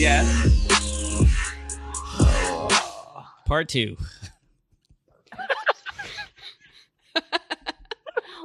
Yes. Part two.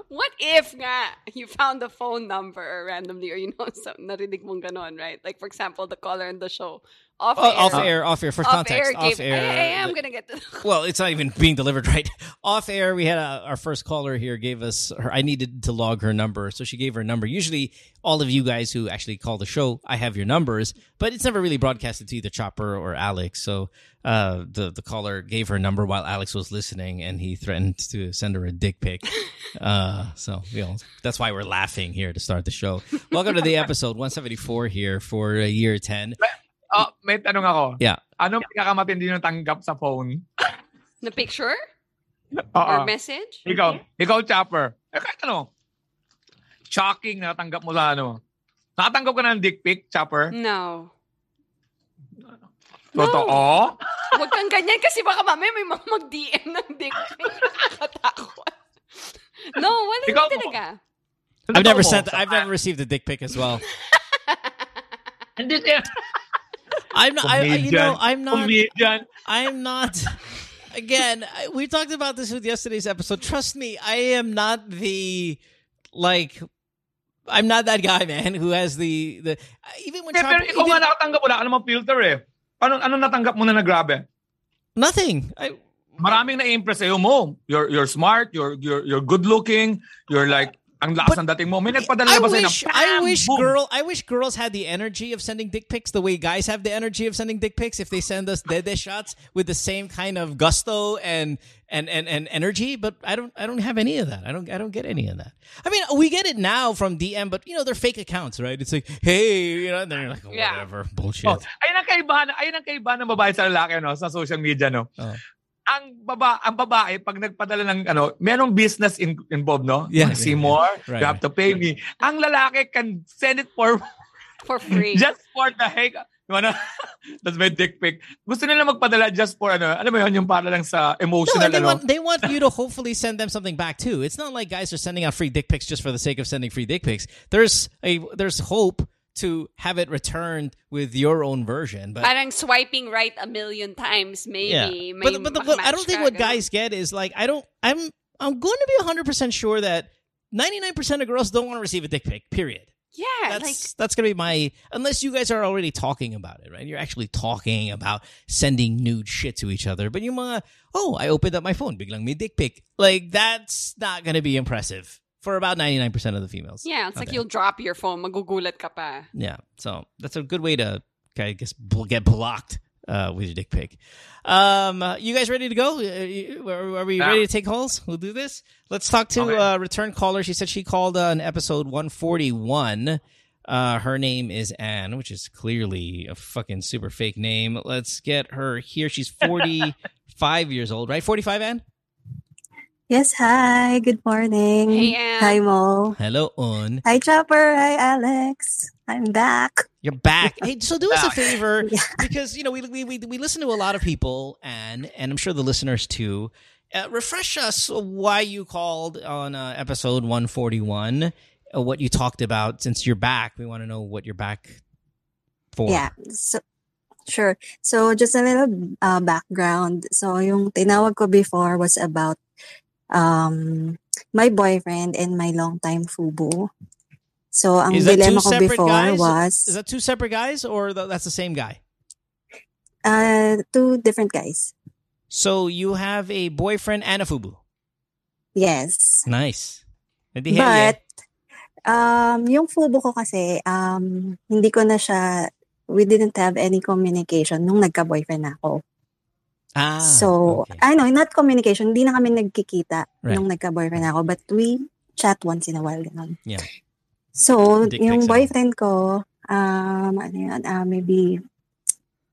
What if nga you found the phone number randomly or you know so narinig mong ganon, right? Like for example, the caller in the show off Oh, air. off air, off air for Off context. air off air. I, am gonna get well, it's not even being delivered right. Off air, we had a, our first caller here gave us her. I needed to log her number, so she gave her number. Usually, all of you guys who actually call the show, I have your numbers, but it's never really broadcasted to either Chopper or Alex. So uh, the the caller gave her number while Alex was listening, and he threatened to send her a dick pic. Uh, so you know that's why we're laughing here to start the show. Welcome to the episode 174 here for uh, year 10. Oh, may tanong ako. Yeah. Ano pinakamatindi yung tanggap sa phone? the picture Oo. or message. Ikaw, ikaw, Chopper. Eh, kahit ano. Shocking na natanggap mo sa ano. Nakatanggap ka ng dick pic, Chopper? No. Totoo? Huwag kang ganyan kasi baka mamaya may mga mag-DM ng dick pic. Nakakatakot. No, wala Ikaw naman talaga. I've never mo? sent. I've never received a dick pic as well. Hindi siya. I'm not. I, I- you know, Comedian. I'm not. Comedian. I'm not. Again, I- we talked about this with yesterday's episode. Trust me, I am not the like. I'm not that guy, man, who has the the. Even when Hindi, pero Chopper- ikaw nga even- nakatanggap, wala ka namang filter eh. Ano, ano natanggap mo na na grabe? nothing. I, Maraming na-impress sa'yo mo. You're, you're smart, you're, you're, you're good looking, you're like, ang lakas ng dating mo. May I nagpadala ba sa'yo wish ng I wish boom. girl I wish girls had the energy of sending dick pics the way guys have the energy of sending dick pics if they send us dede shots with the same kind of gusto and and, and and energy but I don't I don't have any of that I don't I don't get any of that I mean we get it now from DM but you know they're fake accounts right it's like hey you know and then you're like oh, Yeah. whatever bullshit Oh, ayun ang kaibahan, ayun ang kaibahan ng babae sa lalaki no, sa social media no. Oh. Ang baba ang babae pag nagpadala ng ano, merong business in, involved no. Yeah, see yeah, more, Right, you have to pay me. Ang lalaki can send it for For free. just for the heck. You wanna, that's my dick pic. Gusto nila magpadala just for ano, ano mo yun, yung para lang sa No, emotional and they ano. want they want you to hopefully send them something back too. It's not like guys are sending out free dick pics just for the sake of sending free dick pics. There's a there's hope to have it returned with your own version, but Parang swiping right a million times, maybe. May but but, the, but I don't think what guys get is like I don't I'm I'm going to be 100 percent sure that 99 percent of girls don't want to receive a dick pic. Period. Yeah, That's like that's gonna be my unless you guys are already talking about it, right? You're actually talking about sending nude shit to each other. But you mga oh, I opened up my phone, Big biglang may dick pic. Like that's not gonna be impressive for about 99% of the females. yeah, it's like there. you'll drop your phone, magugulat ka pa. Yeah. So that's a good way to, I guess, get blocked uh, with your dick pic. Um, uh, you guys ready to go? Uh, Are, are we Yeah. ready to take calls? We'll do this. Let's talk to Okay. uh, return caller. She said she called uh, on episode 141. Uh, her name is Anne, which is clearly a fucking super fake name. Let's get her here. She's 45 years old, right? 45, Anne? Yes, hi. Good morning. Hey, Ann. Hi, Mo. Hello, Un. Hi, Chopper. Hi, Alex. I'm back. You're back. Hey, so do us a favor Yeah. because you know we, we we we listen to a lot of people and and I'm sure the listeners too. Uh, refresh us why you called on uh, episode 141. Uh, what you talked about since you're back. We want to know what you're back for. Yeah. So, sure. So, just a little uh, background. So, yung tinawag ko before was about um my boyfriend and my longtime fubu. So, ang Is dilemma ko separate before guys? was Is that two separate guys or th- that's the same guy? uh, two different guys. So you have a boyfriend and a fubu. Yes. Nice. Hindi hell yeah. But, um, yung fubo ko kasi, um, hindi ko na siya, we didn't have any communication nung nagka-boyfriend na ako. Ah, so, okay. I know, not communication, hindi na kami nagkikita Right. nung nagka-boyfriend na ako, but we chat once in a while, ganun. Yeah. So, Dick yung ano? boyfriend ko, um, ano yun, uh, maybe,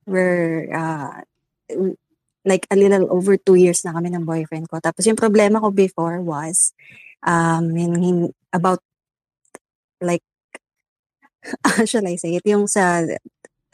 we're, uh, like a little over two years na kami ng boyfriend ko. Tapos yung problema ko before was, um, in, in- about, like, how shall I say it? Yung sa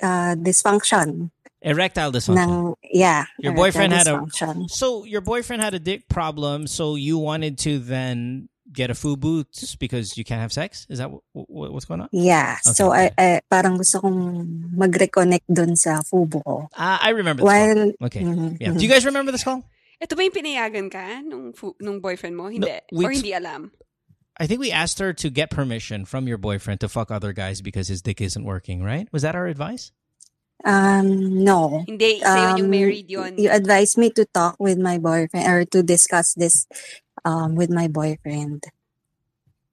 uh, dysfunction Erectile dysfunction. ng, yeah. Your boyfriend had a- dysfunction. So your boyfriend had a dick problem, so you wanted to then get a FUBU just because you can't have sex? Is that w- w- what's going on? Yeah. So, I, I, parang gusto kong mag-reconnect dun sa fubo ko. Uh, I remember this While, call. Okay. Mhm, Yeah. mhm. Do you guys remember this call? Ito ba yung pinayagan ka nung, fu- nung boyfriend mo? Hindi. we Or t- hindi alam? I think we asked her to get permission from your boyfriend to fuck other guys because his dick isn't working, right? Was that our advice? Um, no. Hindi, isa yun yung Um, married yun. You advised me to talk with my boyfriend or to discuss this um, with my boyfriend.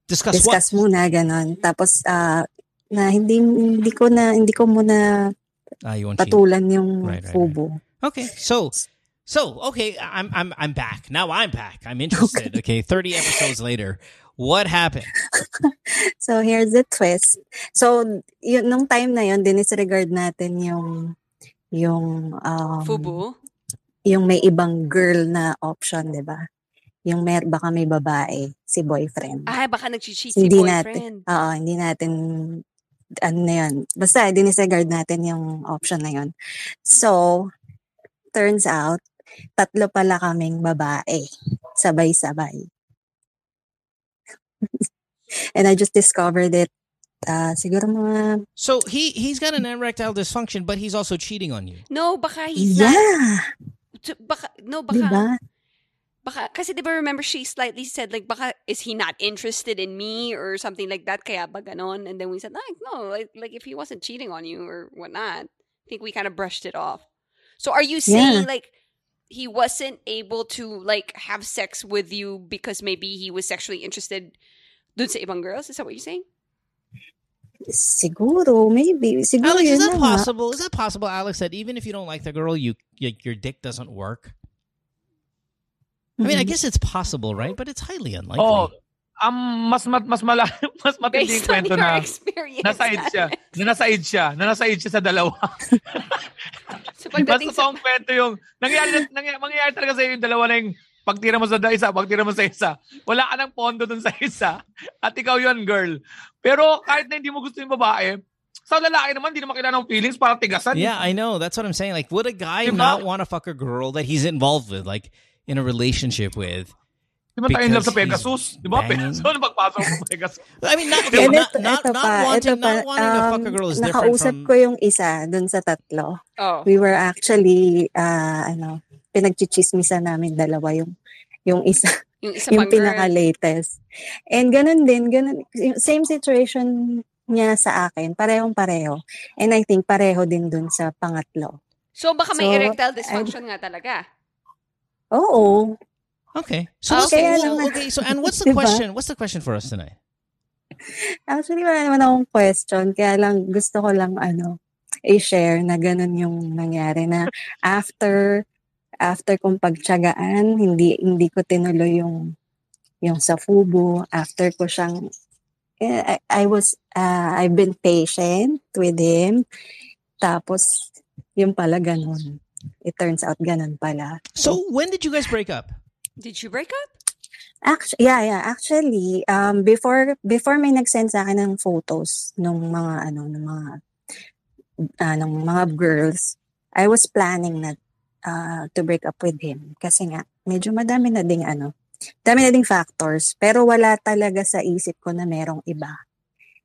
Discuss, discuss muna ganon. Tapos ah na hindi hindi ko na hindi ko muna what? Ah, you want cheat. patulan yung Right, right, right. Okay, so so okay, I'm I'm I'm back now. I'm back. I'm interested. Okay, thirty episodes later, what happened? So here's the twist. So yun nung time na yun dinisregard natin yung yung um, Fubu? yung may ibang girl na option, 'di ba? Yung may baka may babae si boyfriend. Ay, baka nag-cheat si hindi boyfriend. natin. Oo, hindi natin ano na yun. Basta dinisregard natin yung option na yun. So, turns out, tatlo pala kaming babae. Sabay-sabay. And I just discovered it uh, siguro mga, So he he's got an erectile dysfunction, but he's also cheating on you. No, baka he's yeah, t- Baka, no, baka. ba? Baka, kasi di ba remember she slightly said like, baka is he not interested in me or something like that, kaya ba ganon? And then we said, like, no, like, like if he wasn't cheating on you or whatnot, I think we kind of brushed it off. So are you saying Yeah. like he wasn't able to like have sex with you because maybe he was sexually interested dun sa ibang girls? Is that what you're saying? Seguro, maybe. Siguro Alex, is that possible? Is that possible, Alex? That even if you don't like the girl, you, y your dick doesn't work. I mean, I Mhm. guess it's possible, right? But it's highly unlikely. Oh, um, mas mat mas mala mas matindi yung kwento na nasaid siya. Na nasaid siya. Na nasaid siya sa dalawa. So Mas pagdating sa... totoong kwento yung nangyari, na- nangyari, mangyayari talaga sa yung dalawa na yung pagtira mo sa da- isa, pagtira mo sa isa. Wala ka ng pondo dun sa isa. At ikaw yun, girl. Pero kahit na hindi mo gusto yung babae, sa lalaki naman, hindi naman kailangan ng feelings para tigasan. Yeah, I know. That's what I'm saying. Like, would a guy Diba? not want to fuck a girl that he's involved with, like in a relationship with? Di ba tayo in love sa Pegasus? Di ba? Pegasus, ano pagpasok sa Pegasus? I mean, not And not ito- not, ito not pa, wanting not wanting to fuck a um, girl is different Nakausap from. ko yung isa dun sa tatlo. Oh. We were actually, uh, ano, pinagchichismisan namin dalawa yung yung isa, Yung isa yung pinaka-latest. And ganun din, ganun, same situation niya sa akin, parehong-pareho. And I think pareho din dun sa pangatlo. So baka may So, erectile dysfunction nga talaga. Oo. Okay, so Ah, what's okay, the, so, okay, so and what's the Diba? question? What's the question for us tonight? Actually, wala naman akong question. Kaya lang, gusto ko lang, ano, i-share na ganun yung nangyari na after after kong pagtyagaan, hindi hindi ko tinuloy yung yung sa FUBU. After ko siyang eh, I, I was uh, I've been patient with him. Tapos yung pala ganun. It turns out ganun pala. So when did you guys break up? Did you break up? Actually, yeah, yeah. Actually, um, before before may nag-send sa akin ng photos nung mga ano, ng mga ah, ng mga girls, I was planning na ah, to break up with him kasi nga medyo madami na ding ano, dami na ding factors, pero wala talaga sa isip ko na merong iba.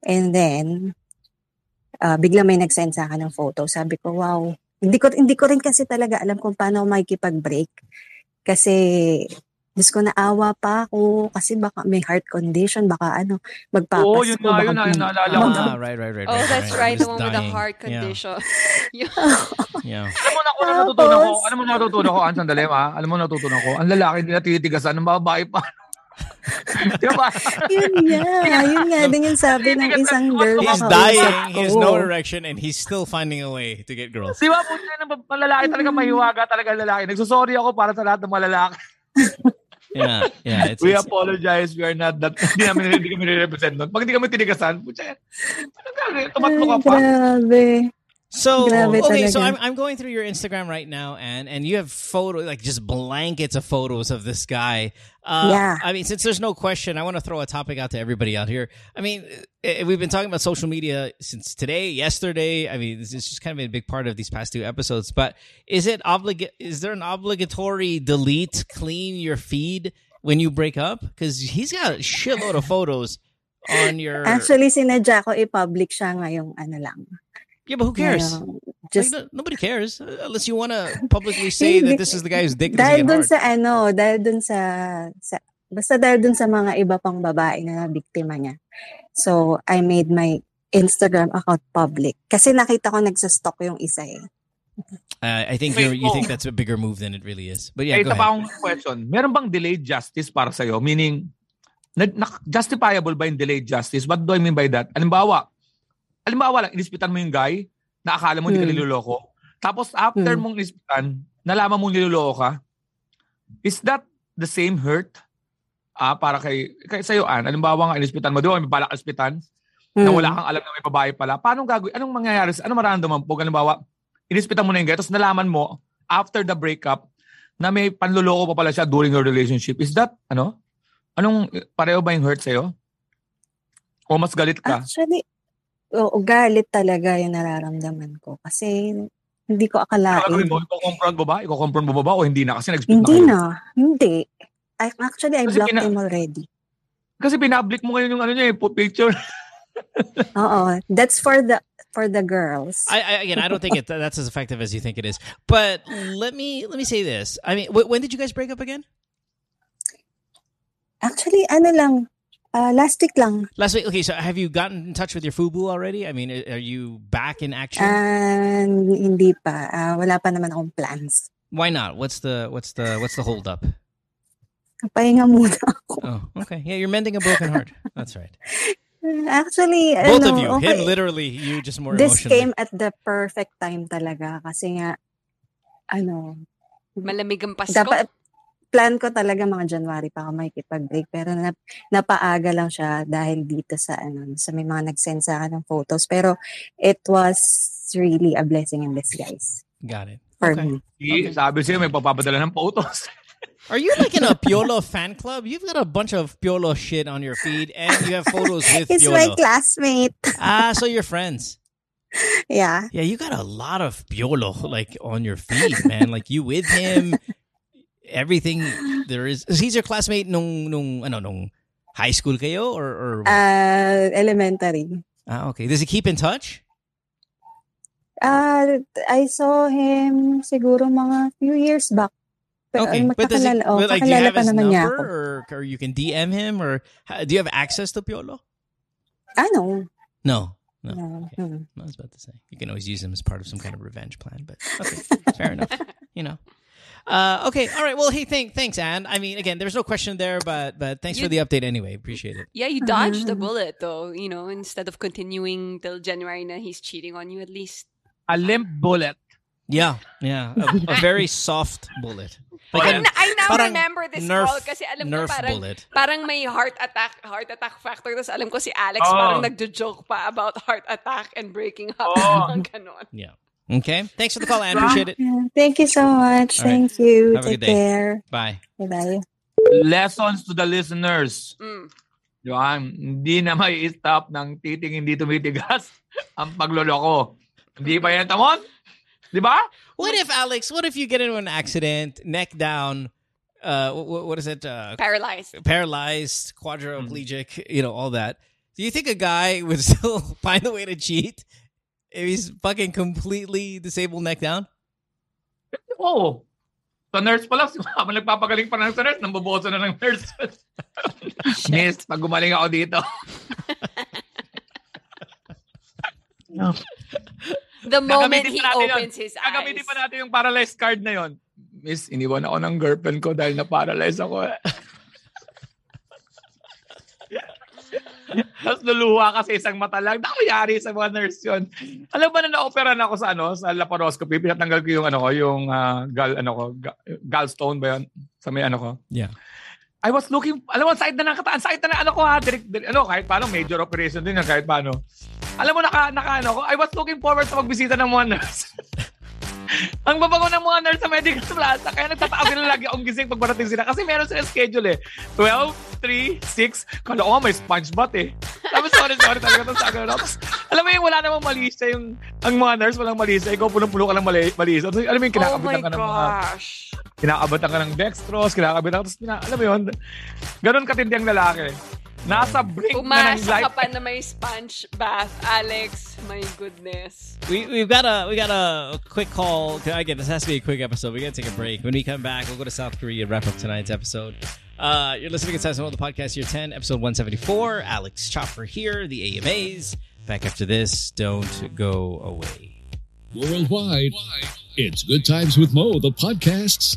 And then ah, bigla may nag-send sa akin ng photo. Sabi ko, wow. Hindi ko hindi ko rin kasi talaga alam kung paano makikipag-break. Kasi Diyos ko, naawa pa ako kasi baka may heart condition, baka ano, magpapas Oo, yun ko, nga baka yun, naalala ko. Ah, right, right, right. Oh, right, that's right. right. He The one with the heart Yeah, condition. Yeah. Yeah. Alam mo na ano natutunan ko? Alam mo natutunan ko? Ang sandali, ma? Alam mo natutunan ko? Ang lalaki nila tinitigasan, ang babae pa. Di ba? yun nga, yun nga din yung sabi ng isang girl He's dying. He has no erection, and he's still finding a way to get girls. Di ba po yan, ang lalaki talaga mahiwaga talaga lalaki. Nagsusorry ako para sa lahat ng mga lalaki. Yeah, yeah. It's, We it's- apologize. We are not that. Hindi namin hindi kami represent nun. Pag hindi kami tinigasan, putya, ano gagawin? Tumatlo ka pa. grabe. So okay, so I'm. I'm going through your Instagram right now, and and you have photo like just blankets of photos of this guy. Uh, Yeah. I mean, since there's no question, I want to throw a topic out to everybody out here. I mean, eh, we've been talking about social media since today, yesterday. I mean, this is just kind of a big part of these past two episodes. But is it oblig? Is there an obligatory delete, clean your feed when you break up? Because he's got a shitload of photos on your. Actually, sinadya ko i-public siya ngayong ano lang. Yeah, but who cares? Like, just no- nobody cares uh, unless you want to publicly say that this is the guy whose dick dahil dun hard. sa ano, dahil dun sa, sa basta dahil dun sa mga iba pang babae na biktima niya. So, I made my Instagram account public. Kasi nakita ko nagsastalk yung isa eh. Uh, I think you think that's a bigger move than it really is. But yeah, Ay, go ahead. akong question. Meron bang delayed justice para sa'yo? Meaning, na, na- justifiable ba yung delayed justice? What do I mean by that? Alimbawa, alimbawa lang, inispitan mo yung guy na akala mo hindi ka Hmm. niloloko. Tapos after Hmm. mong inispitan, nalaman mong niloloko ka. Is that the same hurt? Ah, para kay, kay sa'yo, Ann. Alimbawa nga, inispitan mo. Di ba, may balak ispitan? na Hmm. wala kang alam na may babae pala, paano gagawin? Anong mangyayari? Ano maramdaman po? Halimbawa, inispitan mo na yung guy, tapos nalaman mo, after the breakup, na may panluloko pa pala siya during your relationship. Is that, ano? Anong, pareho ba yung hurt sa'yo? O mas galit ka? Actually, oo, galit talaga yung nararamdaman ko. Kasi hindi ko akalain. Ano mo? Iko-confront mo ba? Iko-confront mo ba ba? O hindi na? Kasi nag-split Hindi na kayo. na. Hindi. I, actually, I Kasi blocked pina- him already. Kasi pinablik mo ngayon yung ano niya, eh, put picture. Oo. That's for the for the girls. I, I again, I don't think it that's as effective as you think it is. But let me let me say this. I mean, wh- when did you guys break up again? Actually, ano lang, ah, last week lang. Last week. Okay, so have you gotten in touch with your FUBU already? I mean, are you back in action? And hindi pa. Ah, wala pa naman akong plans. Why not? What's the what's the what's the hold up? Pahinga muna ako. Oh, okay. Yeah, you're mending a broken heart. That's right. Actually, Both ano, of you, okay. him literally, you just more This came at the perfect time talaga. Kasi nga, ano, Malamig ang Pasko. dapat, plan ko talaga mga January pa ako makikipag-break. Pero na, napaaga lang siya dahil dito sa, ano, sa may mga nag-send sa akin ng photos. Pero it was really a blessing in disguise Got it. for Okay. me. Si- Sabi sa'yo, may papapadala ng photos. Are you like in a Piolo fan club? You've got a bunch of Piolo shit on your feed, and you have photos with He's my Piolo. classmate. Ah, so you're friends. Yeah. Yeah, you got a lot of Piolo like on your feed, man. like you with him, everything there is. Is he's your classmate nung nung ano nung high school kayo or or? Uh, elementary. ah okay. Does he keep in touch? Uh, I saw him siguro mga few years back. Pero Okay, but does he, oh, but like do you have his number or or you can DM him or do you have access to Piolo? Ano? No, no. No. Okay. hmm. I was about to say you can always use him as part of some kind of revenge plan, but okay, fair enough. You know. Uh, okay, all right. Well, hey, thank, thanks, Anne. I mean, again, there's no question there, but but thanks for the update anyway. Appreciate it. Yeah, you dodged the Ah. bullet though, you know, instead of continuing till January na he's cheating on you at least. A limp bullet. Yeah, yeah, a, a very soft bullet, like I, a na- I now remember this Nerf, call kasi alam ko Nerf parang, bullet. parang may heart attack heart attack factor. Tapos alam ko si Alex Oh. parang nagjo-joke pa about heart attack and breaking up. Oh. Ang ganon. Yeah. Okay. Thanks for the call, Anne. Appreciate it. Thank you so much. All right. Thank you. Have a Take good day. care. Bye. Bye-bye. Lessons to the listeners. Mm. Di ba? Hindi na may stop ng titing hindi tumitigas ang pagloloko. Hindi pa yan tamon? Di ba? What if Alex? What if you get into an accident, neck down? Uh, what, what is it? Uh, Paralyzed. paralyzed, quadriplegic, you know, all that. Do you think a guy would still find a way to cheat if he's fucking completely disabled neck down? Oo. Sa nurse pala, habang nagpapagaling pa ng sa nurse, namboboso na ng nurse. Miss, pag gumaling ako dito. The moment he pa natin yun. opens his eyes. Gagamitin pa natin yung paralyzed card na yon. Miss, iniwan ako ng girlfriend ko dahil na-paralyze ako. Eh. Tapos luluha kasi isang mata lang. Nakayari sa mga nurse yun. Alam ba na na-operan ako sa ano, sa laparoscopy, pinatanggal ko yung ano ko, yung ah, gal ano ko, ga- gallstone ba yun? Sa may ano ko. Yeah. I was looking, alam mo, sakit na ng kataan, sakit na ng ano ko ha, direct, direct- ano, kahit paano, major operation din yan, kahit paano. Alam mo, naka, naka ano ko, I was looking forward sa magbisita ng mga nurse. Ang babago ng mga nurse sa medical plaza, kaya nagtataka sila lagi akong gising pag marating sila. Kasi meron sila schedule eh. 12, 3, 6, kala ko nga may sponge bath eh. Tapos sorry, sorry talaga. Tapos sabi ko, tapos, alam mo yung wala namang malisa yung, ang mga nurse walang malisa, ikaw punong-puno ka lang mali, malisa. Tapos, alam mo yung Oh kinakabitan ka ng mga, gosh. kinakabatan ka ng dextrose, kinakabitan ka, tapos, kina, alam mo yun, ganun katindi ang lalaki. Nasa brink na ng life. ka pa na may sponge bath, Alex. My goodness. We we've got a we got a quick call. Again, this has to be a quick episode. We got to take a break. When we come back, we'll go to South Korea and wrap up tonight's episode. Uh, you're listening to Sesame the Podcast Year 10, episode 174. Alex Chopper here, the AMAs. Back after this. Don't go away. Worldwide, it's Good Times with Mo, the podcasts.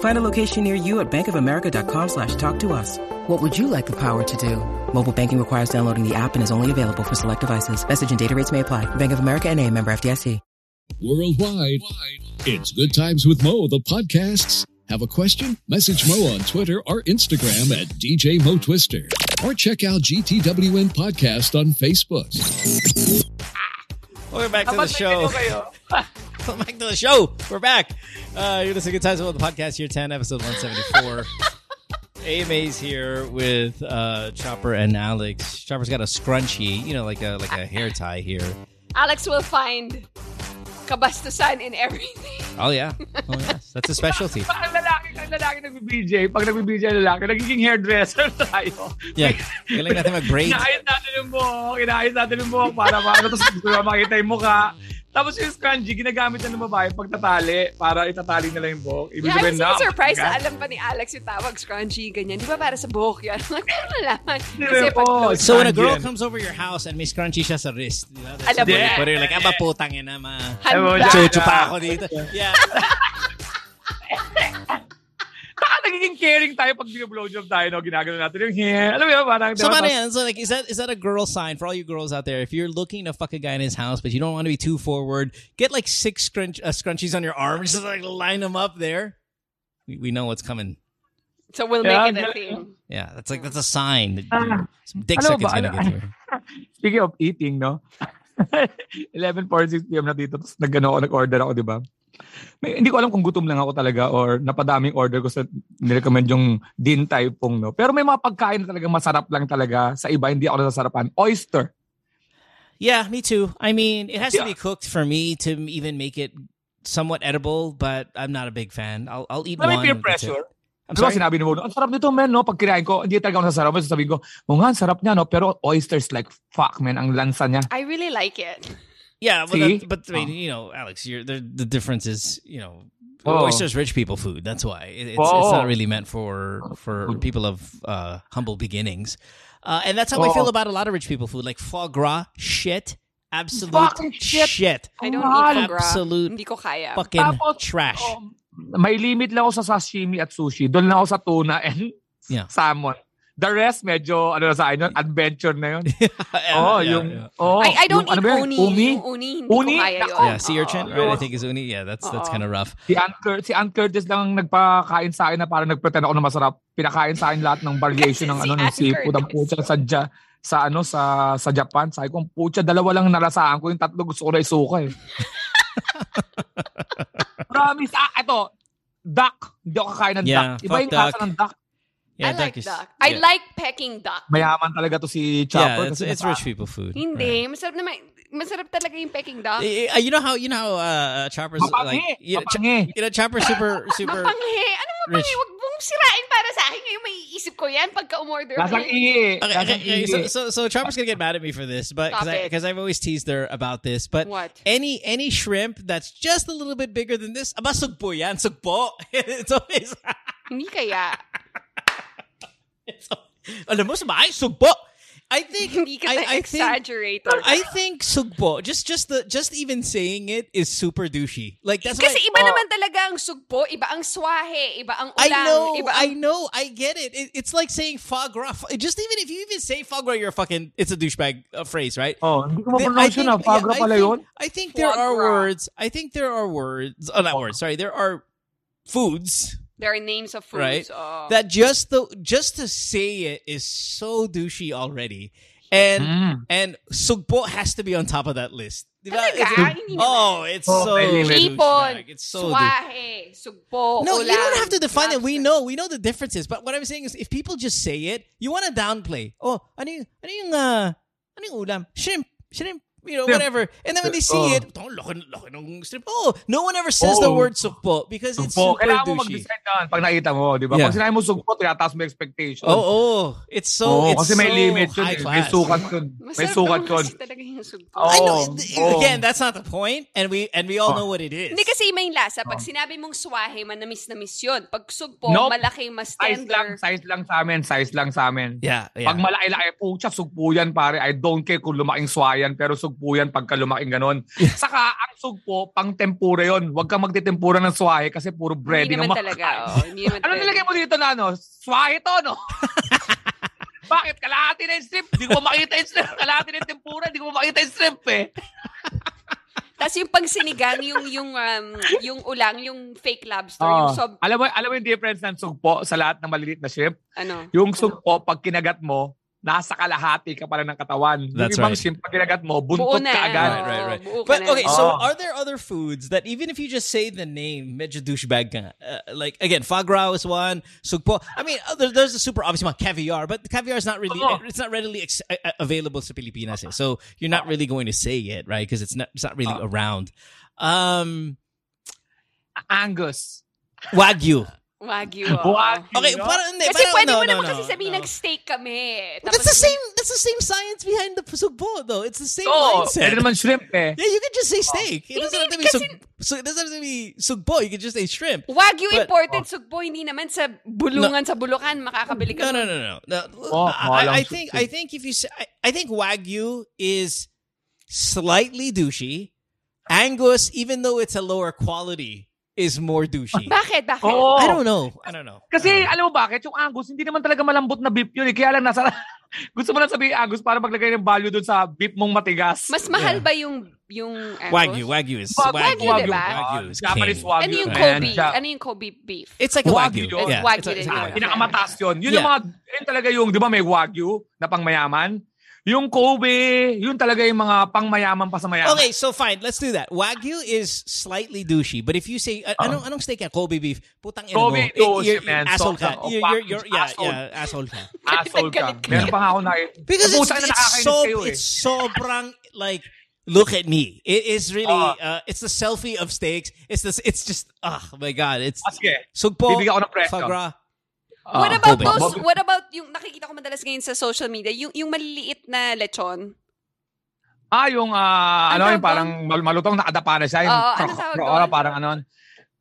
Find a location near you at bankofamerica.com slash talk to us. What would you like the power to do? Mobile banking requires downloading the app and is only available for select devices. Message and data rates may apply. Bank of America and a member FDIC. Worldwide, it's Good Times with Mo, the podcasts. Have a question? Message Mo on Twitter or Instagram at DJ Mo Twister. Or check out GTWN Podcast on Facebook. Welcome back to the show. Welcome back to the show. We're back. Uh, you're listening to Good Times with the Podcast Year 10, episode 174. AMA's here with uh, Chopper and Alex. Chopper's got a scrunchie, you know, like a like a hair tie here. Alex will find kabastusan in everything. Oh yeah, oh yes, that's a specialty. Pag ang lalaki, lalaki nag-BJ, pag nag-BJ ang lalaki, nagiging hairdresser tayo. Yeah, galing natin mag-braid. Inaayos natin yung buhok, inaayos natin yung buhok para maano, tapos gusto na makita yung mukha. Tapos yung scrunchie, ginagamit na ng babae pagtatali para itatali nila yung buhok. Ibig Yeah, sabihin na, so surprised na alam pa ni Alex yung tawag scrunchy, ganyan. Di ba para sa buhok yan? Kasi pag po. close So when a girl Scrunchie. comes over your house and may scrunchie siya sa wrist, di ba? Alam mo na. you're like, aba putang ina, ma. handa. Chuchu pa ako dito. Yeah. Saka nagiging caring tayo pag blowjob tayo, no? Ginagano natin yung hair. Alam mo yun, parang, So, diba, paano tas- yan? So, like, is that is that a girl sign for all you girls out there? If you're looking to fuck a guy in his house, but you don't want to be too forward, get like six scrunch uh, scrunchies on your arms, just like line them up there. We, we know what's coming. So we'll Yeah, make it a galing. thing. Yeah, that's like that's a sign. that Ah. Some dick Alam suck is gonna ano- get to. Speaking of eating, no? 11.46 p.m. na dito. Tapos nag-ano ako, nag-order ako, di ba? May, hindi ko alam kung gutom lang ako talaga or napadaming order ko sa nirecommend yung din tai pong, no? Pero may mga pagkain na talaga masarap lang talaga. Sa iba, hindi ako nasasarapan. Oyster. Yeah, me too. I mean, it has to Yeah. be cooked for me to even make it somewhat edible, but I'm not a big fan. I'll I'll eat mo one. peer pressure? I'm Di ba sorry. sinabi ni mo, ang sarap nito, man, no? Pag kinain ko, hindi talaga ako nasasarap. Mas sasabihin ko, oh nga, ang sarap niya, no? Pero oysters like, fuck, man, ang lansa niya. I really like it. Yeah, but, that, but I mean, Oh. you know, Alex, you're the the difference is, you know, Oh. oysters rich people food. That's why it, it's, it's Oh. not really meant for for people of uh, humble beginnings. Uh, and that's how I Oh. feel about a lot of rich people food, like foie gras, shit, absolute Fucking shit. shit, I don't Mahal. eat foie gras. Absolute Hindi ko kaya. fucking Tapos, trash. oh, may limit lang ako sa sashimi at sushi. Doon lang ako sa tuna and Yeah. salmon. The rest, medyo, ano na sa akin yun, adventure na yun. Yeah, oh, yeah, yung, yeah. oh, I, I don't yung, ano eat yun? uni. Umi? Yung uni, hindi Uni? ko kaya yun. Yeah, sea urchin, Oo. right? I think is uni. Yeah, that's that's Oo. kind of rough. Si Cur- si Aunt Curtis lang ang nagpakain sa akin na parang nagpretend ako na masarap. Pinakain sa akin lahat ng variation ng Si ano ng seafood. Ang putya sa, Ja- sa ano sa sa Japan. Sabi ko, putya, dalawa lang nalasahan ko. Yung tatlo gusto ko na isuka eh. Promise. Ah, ito. Duck. Hindi ako kakain ng Yeah, duck. Iba yung lasa duck. ng duck. Yeah, I like is- duck. I yeah. like peking duck. Mayaman talaga to si Yeah, Chopper. it's, kasi it's rich people food. Hindi. Masarap naman. Masarap talaga yung peking duck. Eh, eh, you know how you know how uh, Chopper's Mapangi. like you know, Ch- Mapangi. you know Chopper's super super Mapanghi. Ano mapanghi? rich. Huwag mong sirain para sa akin. Ngayon may isip ko yan pagka umorder. Lasang ko. ihi. Okay, okay, okay, so, so so Chopper's gonna get mad at me for this, but because I it. because I've always teased her about this, but What? any any shrimp that's just a little bit bigger than this, aba sugpo yan, sugpo. it's always Hindi kaya. it's, alam mo sa bahay, sugpo. I think Hindi ka I, exaggerate. think. I think sugpo. Just just the just even saying it is super douchey. Like that's Kasi why, iba Oh. naman talaga ang sugpo, iba ang swahe, iba ang ulang, I know, iba I know, I get it. it. It's like saying foie gras. Just even if you even say foie gras, you're a fucking. It's a douchebag uh, phrase, right? Oh, hindi ko Th- ma-pronounce yun ah. yeah, Fagra I pala think- yun. I think there are words. I think there are words. Oh, not words. Sorry, there are foods There are names of foods. Right. oh. that just the just to say it is so douchey already, and Mm. and sugpo has to be on top of that list. Diba? It's- oh, it's Oh, so may. Hipon. It's so douche- swahe, sugpo, No, ulang, you don't have to define it. We know, we know the differences. But what I'm saying is, if people just say it, you want to downplay. Oh, ano yung, ano yung, uh, ano yung ulam? Shrimp, shrimp, you know, whatever. And then when they see Oh. it, oh, laki, laki ng shrimp. Oh, no one ever says the Oh. word sugpo because it's Sugpo. super Kailangan mo douchey. mag-decide na pag nakita mo, di ba? Yeah. Pag sinabi mo sugpo, tinataas mo expectation. Oh, oh, it's so, Oo, it's kasi may so limit yun. high eh. May sukat yun. May Masarap sukat naman yun. kasi talaga yung sugpo. Oh. I know. Oh, oh. Again, that's not the point, and we and we all Oh. know what it is. Hindi kasi yung lasa. Oh. Pag sinabi mong swahe, manamis na miss yun. Pag sugpo, Nope. malaki, mas Size lang, tender. size lang sa amin, size lang sa amin. yeah, yeah. Pag malaki-laki, pucha, sugpo yan, pare. I don't care kung lumaking swayan, pero sugpo yan pagka lumaking ganon. Saka, ang sugpo, pang tempura yon. Huwag kang magtitempura ng swahe kasi puro Hindi breading naman ang talaga. Oh, hindi naman Ano nilagay mo dito na ano? Swahe to, no? Bakit? Kalahati na yung strip. Hindi ko makita yung strip. Kalahati na yung tempura. Hindi ko makita yung strip eh. Tapos yung pang sinigang, yung, yung, um, yung ulang, yung fake lobster, Oh. yung sob, alam mo, alam mo yung difference ng sugpo sa lahat ng maliliit na shrimp? ano. Yung sugpo, pag kinagat mo, nasa kalahati ka pala ng katawan. That's yung ibang right. shrimp, pag kinagat mo, buntot ka agad. oh, Right, right, right. buo But na. okay, so Oh. are there other foods that even if you just say the name, medyo douchebag ka? Uh, like again, foie gras is one, sugpo. I mean, there, there's a super obvious one, caviar, but caviar is not really Oh. it's not readily ex- uh, uh, available sa Pilipinas. eh. So you're not really going to say it, right? Because it's not it's not really Oh. around. Um, Angus. wagyu. Wagyu. oo. Wagyu. Okay, no? parang hindi. Kasi parang, pwede no, mo no, naman no, kasi sabihin, no. nag-steak kami. That's the same. That's the same science behind the sugpo, though. It's the same Oo, mindset. pwede naman shrimp eh. Yeah, you can just say steak. It doesn't have to be kasi- sug- so it doesn't have to be sugpo. You can just say shrimp. Wagyu But- imported sugpo, hindi naman sa bulungan sa Bulukan, makakabili ka. No, no, no, no. no. Oh, I, I think. I think if you say, I, I think wagyu is slightly douchey. Angus, even though it's a lower quality, is more douchey. Bakit? Bakit? Oo. I don't know. I don't know. Kasi alam mo bakit? Yung Angus, hindi naman talaga malambot na beef yun. Eh. Kaya lang nasa... gusto mo lang sabihin Angus para maglagay ng value dun sa beef mong matigas. Mas mahal ba yung yung Angus? Wagyu, wagyu is Wag- wagyu. Wagyu, diba? Wagyu is Japanese king. wagyu. Ano yung man. Kobe? Siya- Ano yung Kobe beef? It's like a Wagyu wagyu. yun. Yeah, Wagyu it's din it's a yun. wagyu. Pinakamataas yun. Yun Yeah. yung mga, yun talaga yung, Yung Kobe, yun talaga yung mga pangmayaman pa sa mayaman. Okay, so fine. Let's do that. Wagyu is slightly douchey, but if you say uh, anong anong steak yan? Kobe beef. Putang ina mo. Kobe, you're- man. Asshole ka. Sobrang You're, you're, you're, yeah, asshole. yeah, asshole ka. Asshole ka. Meron pa nga ako na Because it's, it's, nakakainis so, kayo eh. it's sobrang like look at me. It is really uh, Ah. it's the selfie of steaks. It's this it's just oh my god. It's Ah, sige. sugpo. Bibigyan ko ng presyo. foie gras. what about those, what about yung nakikita ko madalas ngayon sa social media, yung yung maliliit na lechon? Ah, yung, ah, Ano ano, yung parang mal- malutong nakadapa na siya. Yung Oo, ano tawag doon? parang ano.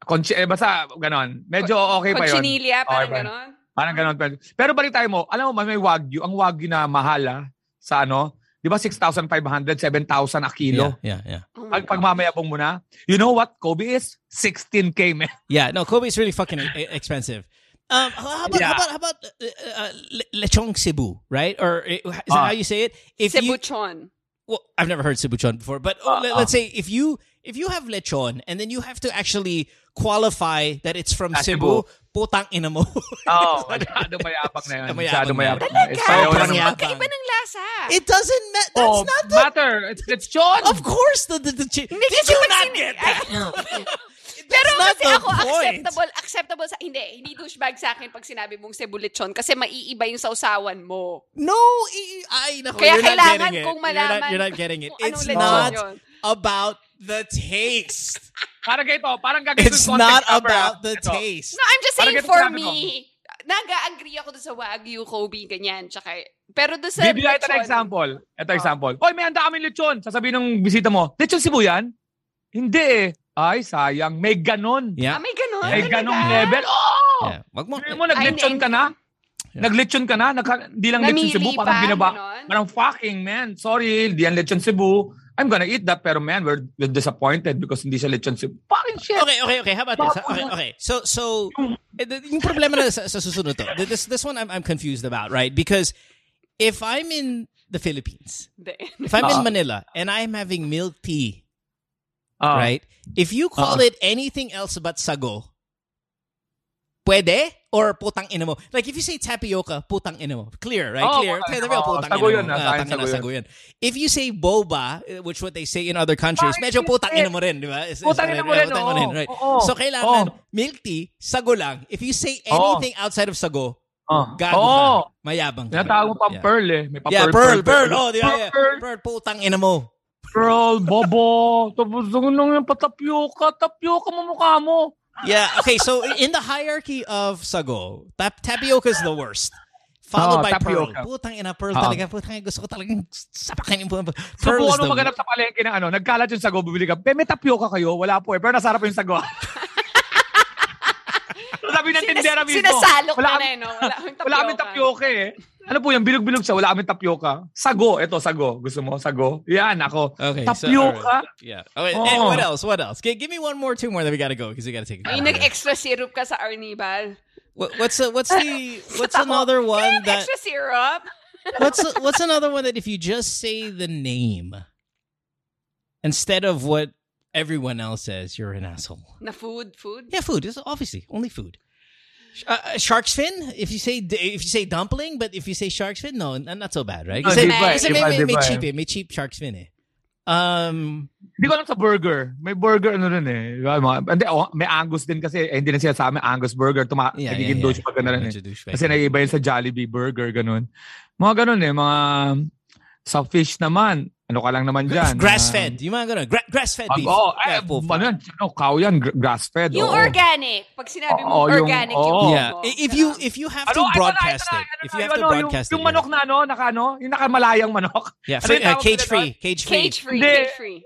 Conchi, eh, basta ganon. Medyo okay pa yun. Cochinilla, parang Okay pa. ganon. Parang ganon. Pero, pero balik tayo mo, alam mo, may wagyu. Ang wagyu na mahal ah, sa ano, di ba 6,500, 7,000 a kilo? Yeah, yeah, yeah. Oh my Pag pagmamayabong mo na, you know what Kobe is? 16K, man. Yeah, no, Kobe is really fucking e- expensive. Um, how about Yeah. how about how about uh, uh, le- Cebu, right? Or uh, is that Ah. how you say it? If you Cebuchon. well, I've never heard cebuchon before, but oh, Uh, let, uh. us say if you if you have lechon and then you have to actually qualify that it's from Ah, Cebu, Cebu. putang ina mo. Oh, masyado mayabang na yun. Mayabang Masyado na. mayabang na. Talaga? It's pareho Sobrang lang. yabang. Magkaiba ng lasa. it doesn't matter. That's Oh, not the. matter. It's, it's John. Of course, the the, the chi- Hindi, Did kasi you not get that? Pero That's not kasi ako, point. acceptable, acceptable sa, hindi, hindi douchebag sa akin pag sinabi mong Cebu lechon kasi maiiba yung sausawan mo. No, i- ay, nako, Kaya you're not kailangan getting it. kong You're malaman not, you're not getting it. It's not yun. about the taste. Parang ganito, parang gagawin It's not about ah. the Ito. taste. No, I'm just Parang saying ganito for sinabi ko. me, nag-agree ako doon sa Wagyu, Kobe, ganyan. Tsaka, pero doon sa Bibigyan ito ng lechon, example. Ito Oh. example. Oy, may handa kami lechon. Sasabihin ng bisita mo, lechon Cebu yan? Hindi eh. Ay, sayang. May ganon. Yeah. Ah, may ganon. May talaga? ganong level. Oh! Yeah. Wag mo. Sabihin mo, Ay, naglechon hindi. ka na? Yeah. Naglechon ka na, nagka, di lang lechon Namili Cebu, parang pa, binaba. ganon? Parang fucking, man, sorry, di yan lechon Cebu. I'm gonna eat that, pero man, we're, we're disappointed because hindi siya lechon Cebu. Fucking shit. Okay, okay, okay. How about this? Okay, okay. So, so eh, the- yung problema na sa, sa susunod to. This this one I'm I'm confused about, right? Because if I'm in the Philippines, if I'm in Ah. Manila and I'm having milk tea, Ah. right? If you call Ah. it anything else but sago, pwede? Or putang ina mo? Like if you say tapioca, putang ina mo. Clear, right? Oh, Clear. Tapioca, Oh, putang sago ina mo. Ah, akin, tangina, sago sago yun. If you say boba, eh, which what they say in other countries, Bakit medyo putang hindi? ina mo rin, di ba? Is- Putang ina mo rin, putang mo oo. right? So kailangan, Oo. milk tea, sago lang. If you say Oo. anything outside of sago, Ah. gago ka. Mayabang ka. Tinatawag mo pa Yeah. pearl eh. May pa Yeah, pearl, pearl. Oh, di ba? Yeah. Pearl, Pearl, putang ina mo. Pearl, bobo. Tapos nung yung patapyoka, tapyoka mo mukha mo. Yeah. Okay. So in the hierarchy of sago, tap- tapioca is the worst. Followed Oh, by tapioca. pearl. Putang ina, pearl Oh. talaga. Putang ina, gusto ko talagang sapakin yung pearl. So Pearl kung ano maganap sa palengke ng ano, nagkalat yung sago, bibili ka, "Pe, may tapyoka kayo? Wala po eh. Pero nasarap yung sago. so, sabi ng tindera mismo. Sinasalok wala ka na eh, no? Wala tapioca. wala kami tapyoka eh. Ano po yan? Bilog-bilog siya. Wala kami tapyoka. Sago. Ito, sago. Gusto mo? Sago. Yan, ako. Okay. Tapioca? So, yeah. Okay. Eh, oh. And what else? What else? Okay, give me one more, two more, then we gotta go because we gotta take. a Ay, nag-extra syrup ka sa Arnibal. What, what's the, what's the what's another one that Extra syrup? what's what's another one that if you just say the name instead of what everyone else says, you're an asshole. Na food? Food? Yeah, food is obviously only food. Uh, uh, shark's fin. If you say if you say dumpling, but if you say shark's fin, no, not so bad, right? Kasi, di ba, kasi may, may, may cheap eh. May cheap shark's fin eh. Um, Hindi ko alam sa burger. May burger ano rin eh. Di ba, mga- Hindi, oh, may Angus din kasi. Eh, hindi na siya sa amin. Angus burger. Tuma, yeah, nagiging yeah, yeah. na rin eh. Kasi naiiba yun sa Jollibee burger, ganun. Mga ganun eh. Mga sa fish naman. Ano ka lang naman dyan? grass-fed. Yung mga ganun. Gra- grass-fed Ah, beef. Oo, Yeah, eh, full ano yan? Ano, cow yan, gr- grass-fed. Yung oo. organic. Pag sinabi mo yung- organic yung, oo. food Yeah. I- If you if you have to Ano, ano broadcast na, it, ano if na, you have yung to ano, broadcast yung, yung it, manok na ano, naka ano, yung nakamalayang manok. yeah, ano free, yung uh, tawag cage nila free, cage free. Cage free, Hindi.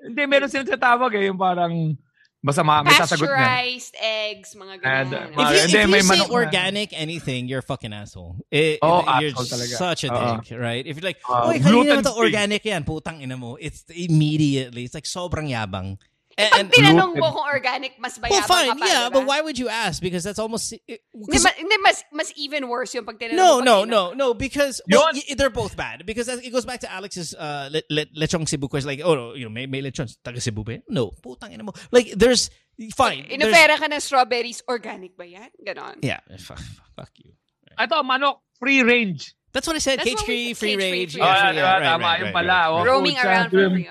Hindi, meron silang tinatawag eh, yung parang, basta ma- may sasagot niya. Pasteurized eggs, mga And, ganyan. If you, if you may say na. organic anything, you're a fucking asshole. Eh, Oh, you're asshole talaga. such a Oo. dick, right? If you're like, Uh, oh, kanina naman to gluten-free. organic yan, putang ina mo. It's immediately, it's like sobrang yabang. And, Pag and- tinanong gluten. mo kung organic, mas well, fine, ka pa, yeah, diba? but why would you ask? Because that's almost... it- Hindi, 'cause- ma- hindi, mas, mas even worse yung pag tinanong no, mo no, pag no, no, because well, y- they're both bad. Because that- it goes back to Alex's uh, le- le- lechong Cebu question. Like, oh, no, you know, may, may lechon taga Cebu ba yan? No, putang ina mo. Like, there's fine. there's- Inofera ka ng strawberries, organic ba yan? Ganon. Yeah, fuck, fuck you. Ito, manok, free range. That's what I said. That's Cage what free, we- free cage free, range. free Yeah, range. free- Oh, yeah, yeah, right, tama, right, yung right, pala, right. oh. Roaming Pucha, around for yun. free.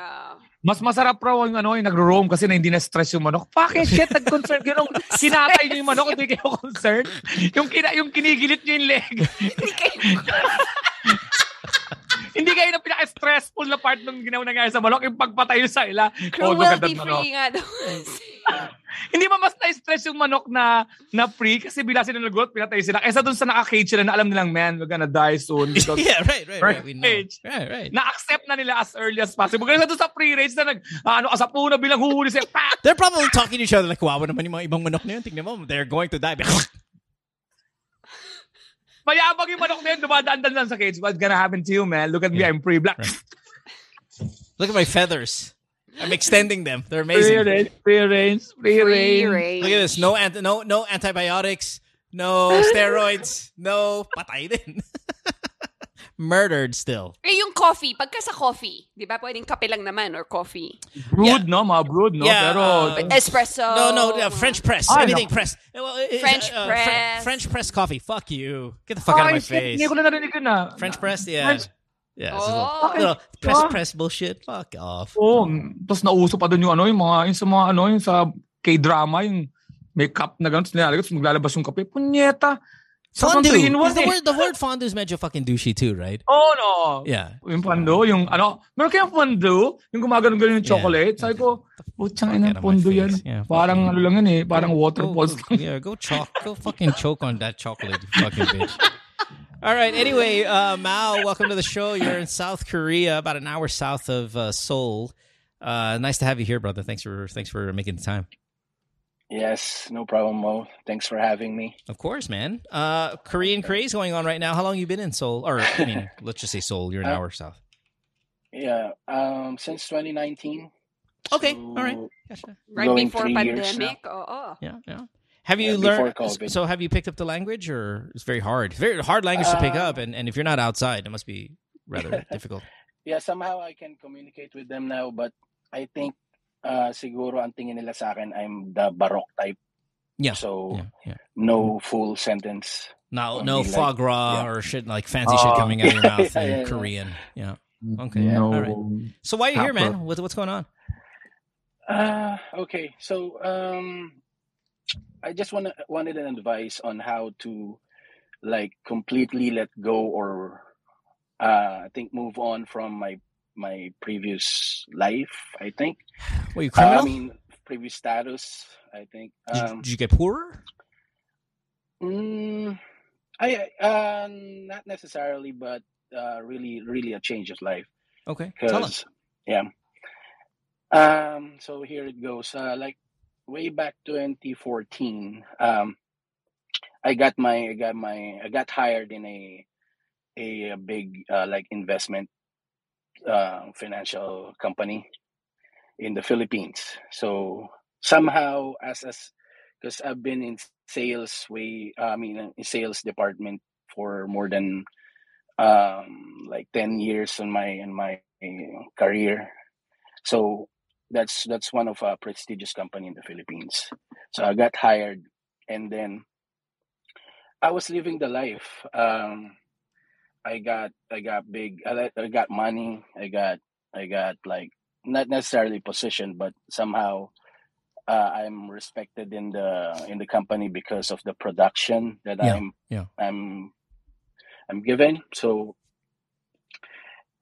Mas masarap raw yung ano, yung nagro-roam kasi na hindi na stress yung manok. Fucking shit, nag-concern kayo nung kinatay niyo yung manok, hindi kayo concerned. Yung, kina, yung kinigilit niyo yung leg. Hindi kayo. hindi kayo na pinaka-stressful na part nung ginawa nangyari sa manok, yung pagpatay sa ila. Oh, Cruelty manok. free nga daw. Hindi ba mas na-stress yung manok na na free kasi bila sila nagulat, pinatay sila. Kaysa dun sa naka-cage sila na alam nilang, man, we're gonna die soon. Because yeah, right, right, right. We know. Range. Right, right. na-accept na nila as early as possible. Kaysa dun sa free range na nag, ah, ano, asapu na bilang huhuli siya. Pak! They're probably talking to each other like, wow, naman yung mga ibang manok na yun. Tingnan mo, they're going to die. Mayabang yung manok na yun, dumadaan lang sa cage. What's gonna happen to you, man? Look at me, I'm free black. Look at my feathers. I'm extending them. They're amazing. Free amazing. range, free range, free Free range. range. Look at this. No, ant- no, no antibiotics. No steroids. No patay din. Murdered still. Eh, yung coffee, pagka sa coffee, di ba pwedeng kape lang naman or coffee? Brood, no? Mga brood, no? Yeah, Pero, uh, Espresso. No, no, uh, French press. Ah, Anything no. press. Uh, it- French uh, press. French press coffee. Fuck you. Get the fuck out of my shit, face. Hindi ko na narinig yun ah. French press, yeah. French- Yeah, a little, Oh. little press Ah. press bullshit. Fuck off. Oo. Tapos nauso pa doon yung ano, yung mga, yung sa mga ano, yung sa K-drama, yung may cup na nilalagay, tapos maglalabas yung kape. Punyeta! Fondue. Is the eh. word the word fondue is medyo fucking douchey too, right? Oh, no. Yeah. Yung fondue, yung ano, meron kayang fondue, yung gumagano-gano yung Yeah. chocolate. Sabi ko, putsang Fuck ina, out of my fondue yan. Yeah, parang ano lang yan eh, parang waterfalls. Go, go, yeah, go choke. Go fucking choke on that chocolate, you fucking bitch. All right. Anyway, uh, Mao, welcome to the show. You're in South Korea, about an hour south of uh, Seoul. Uh, nice to have you here, brother. Thanks for thanks for making the time. Yes, no problem, Mo. Thanks for having me. Of course, man. Uh, Korean craze going on right now. How long you been in Seoul? Or I mean, let's just say Seoul. You're an Uh, hour south. Yeah, um, since 2019. Okay, So, all right. Gotcha. Right before three years pandemic. Yeah, yeah. Have you Yeah, learned? So have you picked up the language, or it's very hard? It's very hard language to pick Uh, up, and, and if you're not outside, it must be rather difficult. Yeah, somehow I can communicate with them now, but I think uh, siguro ang tingin nila sa akin, I'm the baroque type. Yeah. So, Yeah, yeah. no full sentence. No, Or no be like- foie gras yeah. or shit like fancy shit Oh, coming out of your mouth yeah, in yeah, yeah. Korean. Yeah. Okay. Yeah. All right. So why are you here, man? What, what's going on? Uh, okay. So, um, I just want wanted an advice on how to, like, completely let go or, uh, I think move on from my my previous life. I think. Were you Uh, criminal? I mean, previous status. I think. did, you- Um, did you get poorer? mm, I uh, not necessarily, but uh, really, really a change of life. Okay. Tell us. Yeah. Um. So here it goes. Uh, like way back 2014. Um. I got my I got my I got hired in a a, a big uh, like investment uh, financial company in the Philippines. So somehow as as because I've been in sales way I mean in sales department for more than um like 10 years in my in my career. So that's that's one of a prestigious company in the Philippines. So I got hired and then I was living the life. Um I got I got big I, I got money. I got I got like not necessarily position but somehow uh, I'm respected in the in the company because of the production that Yeah, I'm yeah. I'm I'm given. So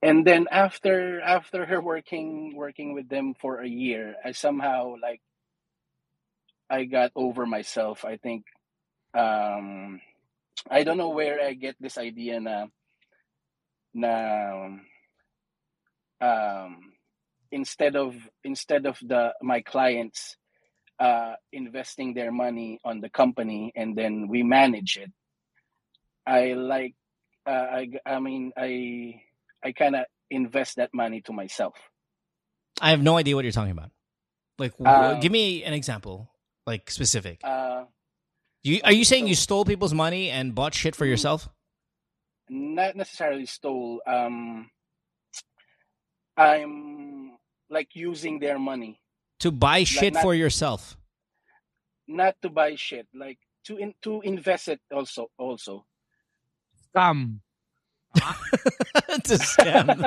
and then after after her working working with them for a year, I somehow like I got over myself. I think um I don't know where I get this idea na na um instead of instead of the my clients uh investing their money on the company and then we manage it i like uh, i i mean i i kind of invest that money to myself I have no idea what you're talking about. Like, Um, give me an example, like specific. uh You, are you saying you stole people's money and bought shit for Mm. yourself? Not necessarily stole um i'm like using their money To buy shit not- for yourself? not to buy shit like to in, to invest it also also Scam. to scam. them.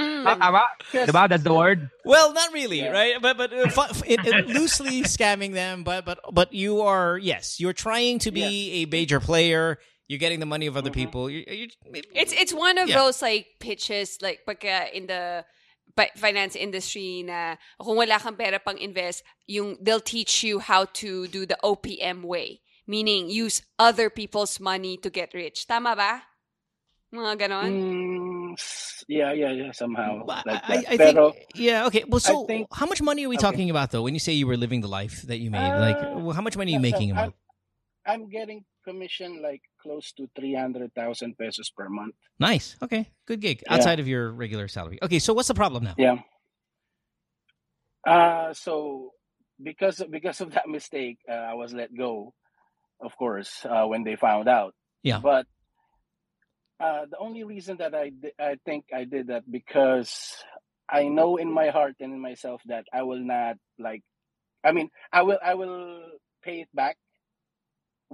Mm. Tama? Diba? That's the word? Well, not really, Yeah. right? But but uh, fu- it, it, loosely scamming them. But but but you are yes, you're trying to be a major player. You're getting the money of other Mhm. people. You, you, It's it's one of Yeah. those like pitches like pagka in the fi- finance industry na kung wala kang pera pang invest, yung they'll teach you how to do the OPM way, meaning use other people's money to get rich. Tama ba? Mga ganon. Mm, yeah yeah yeah somehow like I, that. I Pero, think yeah okay. Well, so think- how much money are we okay. talking about though? When you say you were living the life that you made, like Uh, well, how much money are you so- so making a I'm, month? I'm getting commission like close to 300,000 pesos per month Nice. Okay, good gig Yeah. outside of your regular salary. Okay, so what's the problem now? Yeah. Uh so because because of that mistake, uh, I was let go, of course, uh, when they found out. Yeah. But uh, the only reason that I di- I think I did that because I know in my heart and in myself that I will not like. I mean, I will I will pay it back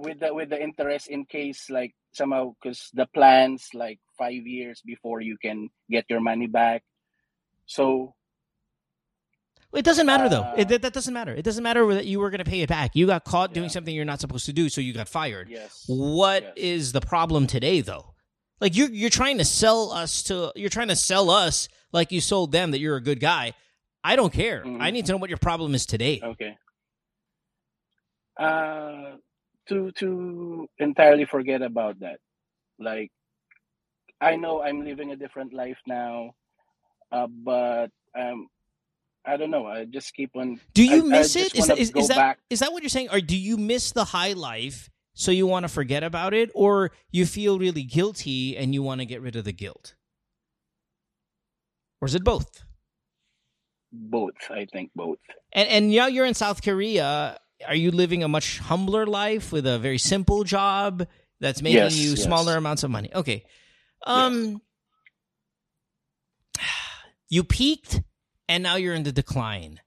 with the with the interest in case like somehow because the plans like five years before you can get your money back. So It doesn't matter though. Uh, It, that, that doesn't matter. It doesn't matter that you were going to pay it back. You got caught doing something you're not supposed to do, so you got fired. yes. What is Yes. the problem today though? Like you're you're trying to sell us to you're trying to sell us like you sold them that you're a good guy. I don't care. Mhm. I need to know what your problem is today. Okay. Uh to to entirely forget about that. Like I know I'm living a different life now, uh, but um I don't know. I just keep on. Do you I- I miss just it? Is, wanna is, is that back. is that what you're saying? Or do you miss the high life so you want to forget about it, or you feel really guilty and you want to get rid of the guilt, or is it both? both? I think both. And and now you're in South Korea. Are you living a much humbler life with a very simple job that's making Yes, you yes. smaller amounts of money? Okay. Um you peaked and now you're in the decline.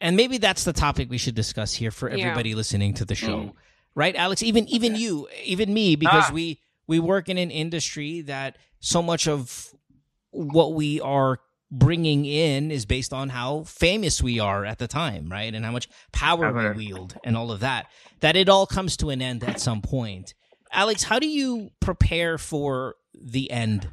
And maybe that's the topic we should discuss here for Yeah. everybody listening to the show. Mm. Right, Alex? Even even you, even me because Ah. we we work in an industry that so much of what we are bringing in is based on how famous we are at the time, right? And how much power we wield and all of that. That it all comes to an end at some point. Alex, how do you prepare for the end?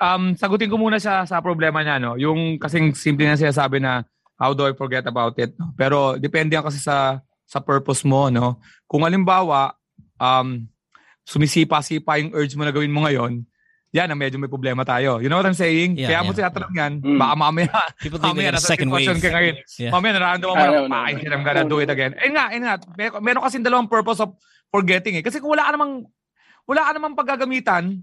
um, sagutin ko muna siya sa problema niya, no? Yung kasing simple na siya sabi na, how do I forget about it? no? Pero depende yan kasi sa sa purpose mo, no? Kung halimbawa, um, sumisipa-sipa yung urge mo na gawin mo ngayon, yan ang medyo may problema tayo. You know what I'm saying? Yeah, Kaya mo yeah. tinatanong yan, Mm. baka mamaya, People mamaya nasa second sitwasyon wave. ka ngayon. Yeah. Mamaya nararamdaman mo na, no, no, "Ay, no. shit, I'm gonna do it again. Eh nga, eh nga, mer- meron kasi dalawang purpose of forgetting eh. Kasi kung wala ka namang, wala ka namang paggagamitan,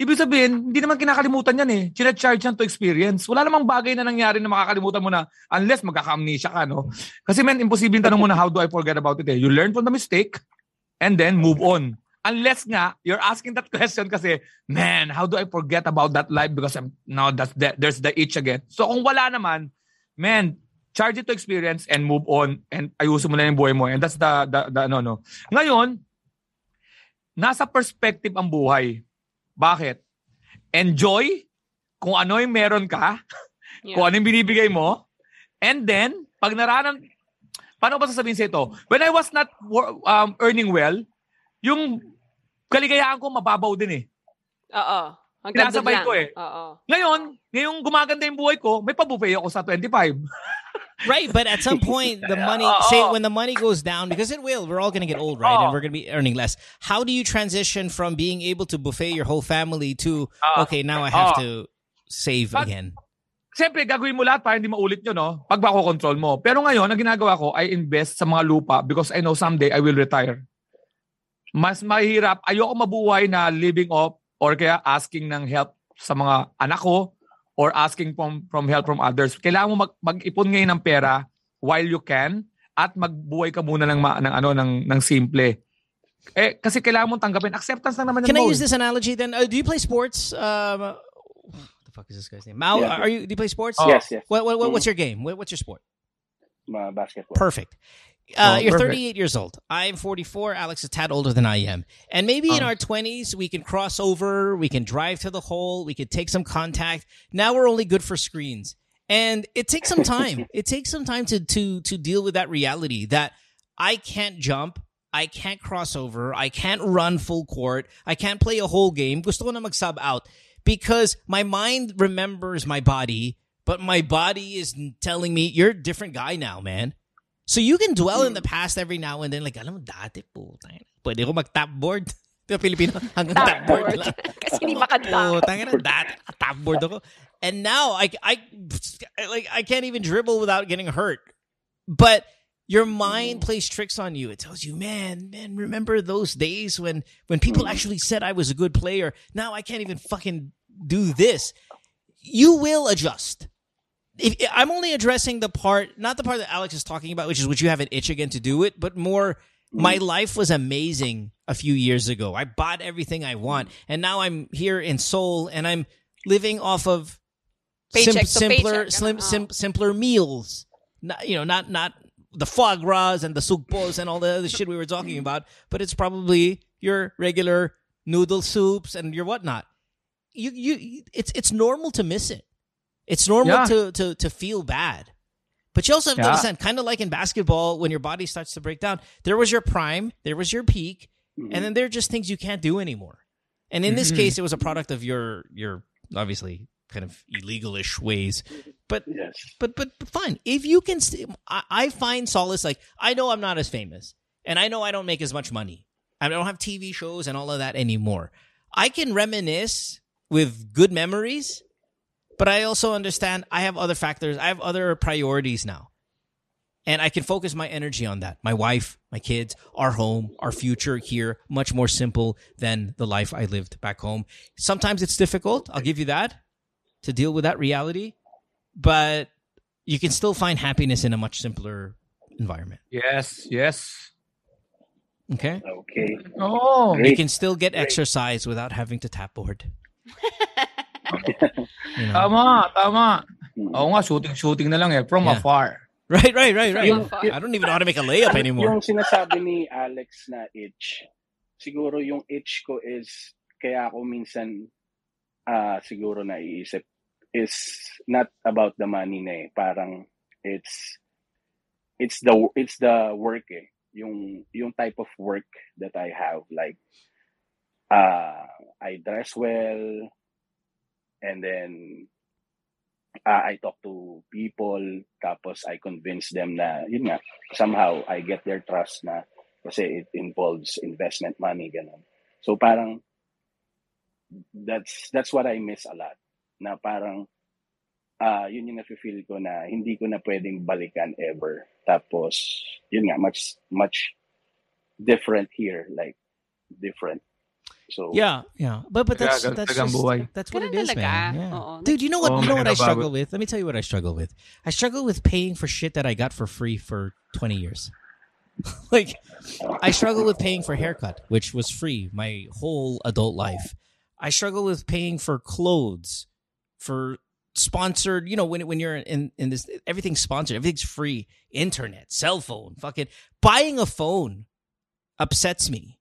ibig sabihin, hindi naman kinakalimutan yan eh. Chine-charge yan to experience. Wala namang bagay na nangyari na makakalimutan mo na unless magkaka-amnesia ka, no? Kasi men, imposible yung tanong mo na how do I forget about it eh. You learn from the mistake and then move on. Unless nga, you're asking that question kasi, man, how do I forget about that life because I'm, now that's the, there's the itch again. So kung wala naman, man, charge it to experience and move on and ayusin mo na yung buhay mo. And that's the, the, the ano, no. Ngayon, nasa perspective ang buhay. Bakit? Enjoy kung ano yung meron ka, kung ano yung binibigay mo, and then, pag naranam, paano ba sasabihin sa ito? When I was not um, earning well, yung kaligayahan ko mababaw din eh. Oo. Hanggang lang. ko eh. Oo. Ngayon, ngayong gumaganda yung buhay ko, may pabuffet ako sa 25. Right, but at some point, the money, say when the money goes down, because it will, we're all going to get old, right? And we're going to be earning less. How do you transition from being able to buffet your whole family to, Ah. okay, now I have Oo. to save Pag- again? Siyempre, gagawin mo lahat para hindi maulit yun, no? Pag control mo. Pero ngayon, ang ginagawa ko, I invest sa mga lupa because I know someday I will retire. Mas mahirap, ayoko mabuhay na living off or kaya asking ng help sa mga anak ko or asking from, from help from others. Kailangan mo mag, mag-ipon ngayon ng pera while you can at magbuhay ka muna ng, ma- ng, ano, ng, ng simple. Eh, kasi kailangan mong tanggapin. Acceptance lang naman Can I yun, Mo. use this analogy then? Uh, do you play sports? Um, what the fuck is this guy's name? Mao, Yeah. are you? Do you play sports? Oh. Yes, yes. What, what, what, what's your game? What, what's your sport? Uh, basketball. Perfect. Uh, Oh, you're perfect. 38 years old. I'm 44. Alex is a tad older than I am. And maybe in Oh. our 20s, we can cross over, we can drive to the hole, we could take some contact. Now we're only good for screens. And it takes some time. it takes some time to, to, to deal with that reality that I can't jump. I can't cross over. I can't run full court. I can't play a whole game. Gusto ko na mag-sub out because my mind remembers my body, but my body is telling me you're a different guy now, man. So you can dwell in the mm. past every now and then. Like, alam mo, dati po, pwede ko mag-tapboard. Di ba, Pilipino? Hanggang tapboard lang. Kasi hindi makadunk. Oh, tanga na, dati, ako. And now, I, I, like, I can't even dribble without getting hurt. But your mind mm. plays tricks on you. It tells you, man, man, remember those days when, when people mm. actually said I was a good player? Now I can't even fucking do this. You will adjust if, I'm only addressing the part, not the part that Alex is talking about, which is which you have an itch again to do it, but more. Mm-hmm. My life was amazing a few years ago. I bought everything I want, and now I'm here in Seoul, and I'm living off of to simpler, uh-huh. slim, sim, simpler meals. Not, you know, not not the foie gras and the sugpos and all the other shit we were talking mm-hmm. about, but it's probably your regular noodle soups and your whatnot. You you, it's it's normal to miss it. It's normal Yeah. to, to to feel bad. But you also have to Yeah. understand, kind of like in basketball, when your body starts to break down, there was your prime, there was your peak, and then there are just things you can't do anymore. And in this Mhm. case, it was a product of your your obviously kind of illegalish ways. But Yes. but but, but fine. If you can, st- I, I find solace. Like I know I'm not as famous, and I know I don't make as much money. I don't have TV shows and all of that anymore. I can reminisce with good memories But I also understand I have other factors. I have other priorities now. And I can focus my energy on that. My wife, my kids, our home, our future here, much more simple than the life I lived back home. Sometimes it's difficult. I'll give you that to deal with that reality. But you can still find happiness in a much simpler environment. Yes, yes. Okay? Okay. Oh. You can still get exercise without having to tap board. You know? Tama, tama. Mm. Oo nga, shooting-shooting na lang eh, from Yeah. afar. Right, right, right, right. Yung- I don't even know how to make a layup anymore. Yung sinasabi ni Alex na itch, siguro yung itch ko is, kaya ako minsan ah siguro naiisip, is not about the money na eh. Parang, it's, it's the, it's the work eh. Yung, yung type of work that I have. Like, uh, I dress well, and then uh, I talk to people, tapos I convince them na, yun nga, somehow I get their trust na kasi it involves investment money, ganun. So parang, that's that's what I miss a lot. Na parang, ah yun yung nafe-feel ko na hindi ko na pwedeng balikan ever. Tapos, yun nga, much, much different here, like, different. So, Yeah, yeah. But but ah, that's ganun that's talagang just, that's what Ganun it is, talaga. man. Yeah. Oo. Dude, you know what? Oh, you know what I struggle with? Let me tell you what I struggle with. I struggle with paying for shit that I got for free for 20 years. like I struggle with paying for haircut, which was free my whole adult life. I struggle with paying for clothes, for sponsored, you know, when when you're in in this everything's sponsored, everything's free. Internet, cell phone, fucking buying a phone upsets me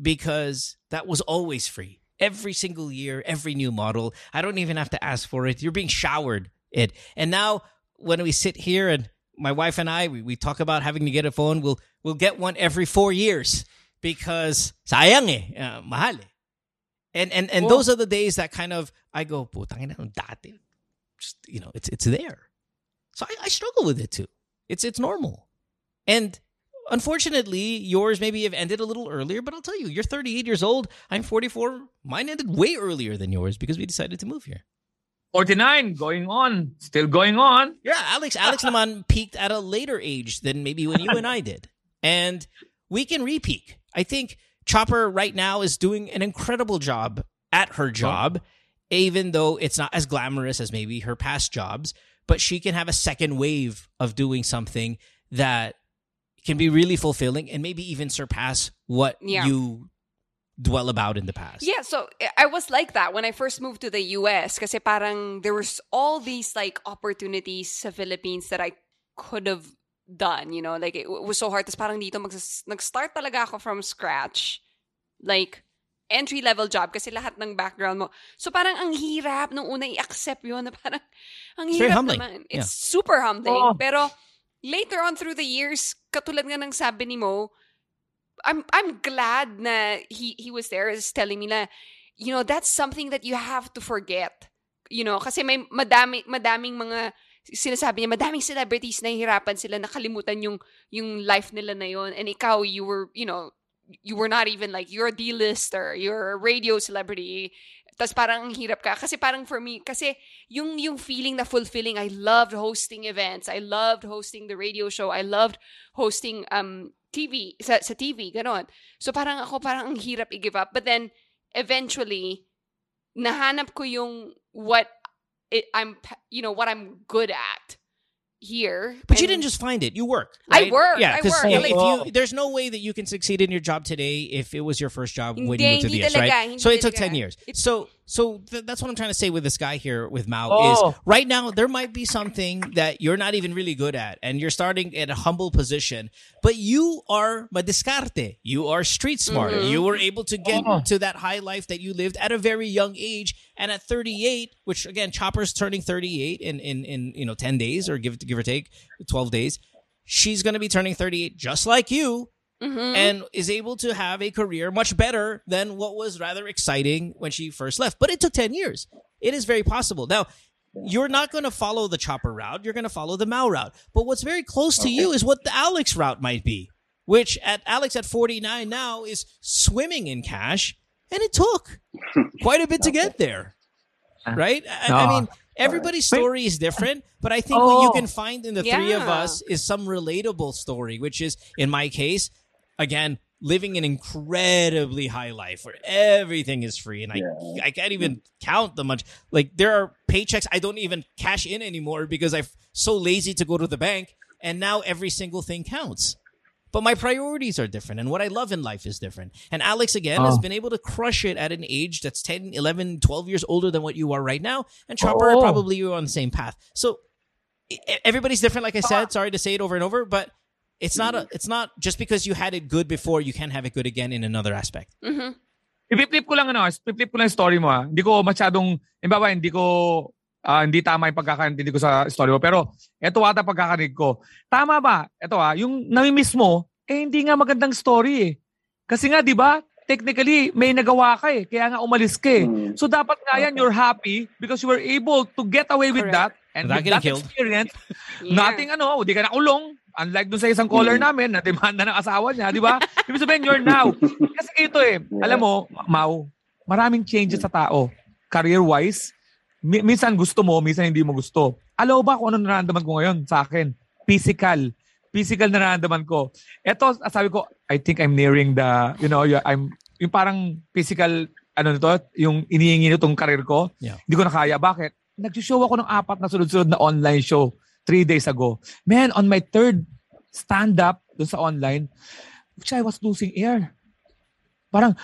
because that was always free. Every single year, every new model. I don't even have to ask for it. You're being showered it. And now when we sit here and my wife and I we, we talk about having to get a phone, we'll we'll get one every 4 years because sayang eh, uh, mahal eh. And and and those are the days that kind of I go, putang dati. Just, you know, it's it's there. So I, I struggle with it too. It's it's normal. And unfortunately, yours maybe have ended a little earlier, but I'll tell you, you're 38 years old. I'm 44. Mine ended way earlier than yours because we decided to move here. 49, going on. Still going on. Yeah, Alex Alex naman peaked at a later age than maybe when you and I did. And we can repeak. I think Chopper right now is doing an incredible job at her job, even though it's not as glamorous as maybe her past jobs, but she can have a second wave of doing something that can be really fulfilling and maybe even surpass what Yeah. you dwell about in the past. Yeah, so I- I was like that when I first moved to the US kasi parang there was all these like opportunities sa Philippines that I could have done, you know, like it was so hard. Tapos parang dito mags- nag-start talaga ako from scratch. Like entry level job kasi lahat ng background mo. So parang ang hirap nung una i-accept yun na parang ang It's very hirap humbling. naman. Yeah. It's super humbling. Oo. Pero later on through the years, katulad nga ng sabi ni Mo, I'm I'm glad na he he was there is telling me na you know that's something that you have to forget. You know, kasi may madami madaming mga sinasabi niya madaming celebrities na hirapan sila nakalimutan yung yung life nila na yon and ikaw you were you know you were not even like you're a D-lister, you're a radio celebrity. Tapos parang ang hirap ka. Kasi parang for me, kasi yung, yung feeling na fulfilling, I loved hosting events. I loved hosting the radio show. I loved hosting um TV, sa, sa TV, ganon. So parang ako, parang ang hirap i-give up. But then, eventually, nahanap ko yung what it, I'm, you know, what I'm good at here. But you didn't just find it. You worked. I right? worked, Yeah, I 'cause worked. If, if you, there's no way that you can succeed in your job today if it was your first job when Hindi, you moved to the US, right? So it took ten years. It's- so so th- that's what I'm trying to say with this guy here with Mao Oh. is right now there might be something that you're not even really good at, and you're starting at a humble position, but you are madiscarte. You are street smart. Mm-hmm. You were able to get Oh. to that high life that you lived at a very young age, and at 38, which again, Chopper's turning 38 in in in you know 10 days or give give or take 12 days. She's going to be turning 38 just like you Mhm. and is able to have a career much better than what was rather exciting when she first left. But it took 10 years. It is very possible. Now, you're not going to follow the chopper route. You're going to follow the Mao route. But what's very close to you is what the Alex route might be, which at Alex at 49 now is swimming in cash. And it took quite a bit to get there. Right? I, I mean, Everybody's story is different, but I think what you Oh. can find in the three of us is some relatable story, which is, in my case, again, living an incredibly high life where everything is free, and I Yeah. I can't even count the much. Like there are paychecks I don't even cash in anymore because I'm so lazy to go to the bank, and now every single thing counts. But my priorities are different, and what I love in life is different. And Alex, again, has Oh. been able to crush it at an age that's 10, 11, 12 years older than what you are right now. And Chopper, Oh. probably you're on the same path. So everybody's different, like I said. Ah. Sorry to say it over and over, but it's not a, it's not just because you had it good before, you can't have it good again in another aspect. Mhm. I-flip ko lang ano, i-flip ko lang story mo ah. Hindi ko masyadong, imbawa, hindi ko, ah, hindi tama yung pagkakaintindi ko sa story mo. Pero, eto ata pagkakanig ko. Tama ba? Eto ah, yung namimiss mo, eh hindi nga magandang story eh. Kasi nga, di ba, technically, may nagawa ka eh. Kaya nga umalis ka eh. Mm. So dapat nga yan, you're happy because you were able to get away with Correct. that. And Without with that killed. experience, Yeah. Nothing ano, hindi ka nakulong. Unlike dun sa isang caller namin na demanda ng asawa niya, di ba? Ibig sabihin, you're now. Kasi ito eh, Yeah. alam mo, Mau, maraming changes sa tao. Career-wise, mi- minsan gusto mo, minsan hindi mo gusto. Alam mo ba kung ano nararamdaman ko ngayon sa akin? Physical. Physical na nararamdaman ko. Ito, sabi ko, I think I'm nearing the, you know, I'm, yung parang physical, ano nito, yung inihingi nitong career ko. Yeah. Hindi ko na kaya. Bakit? Nag-show ako ng apat na sunod-sunod na online show three days ago. Man, on my third stand-up dun sa online, which I was losing air. Parang,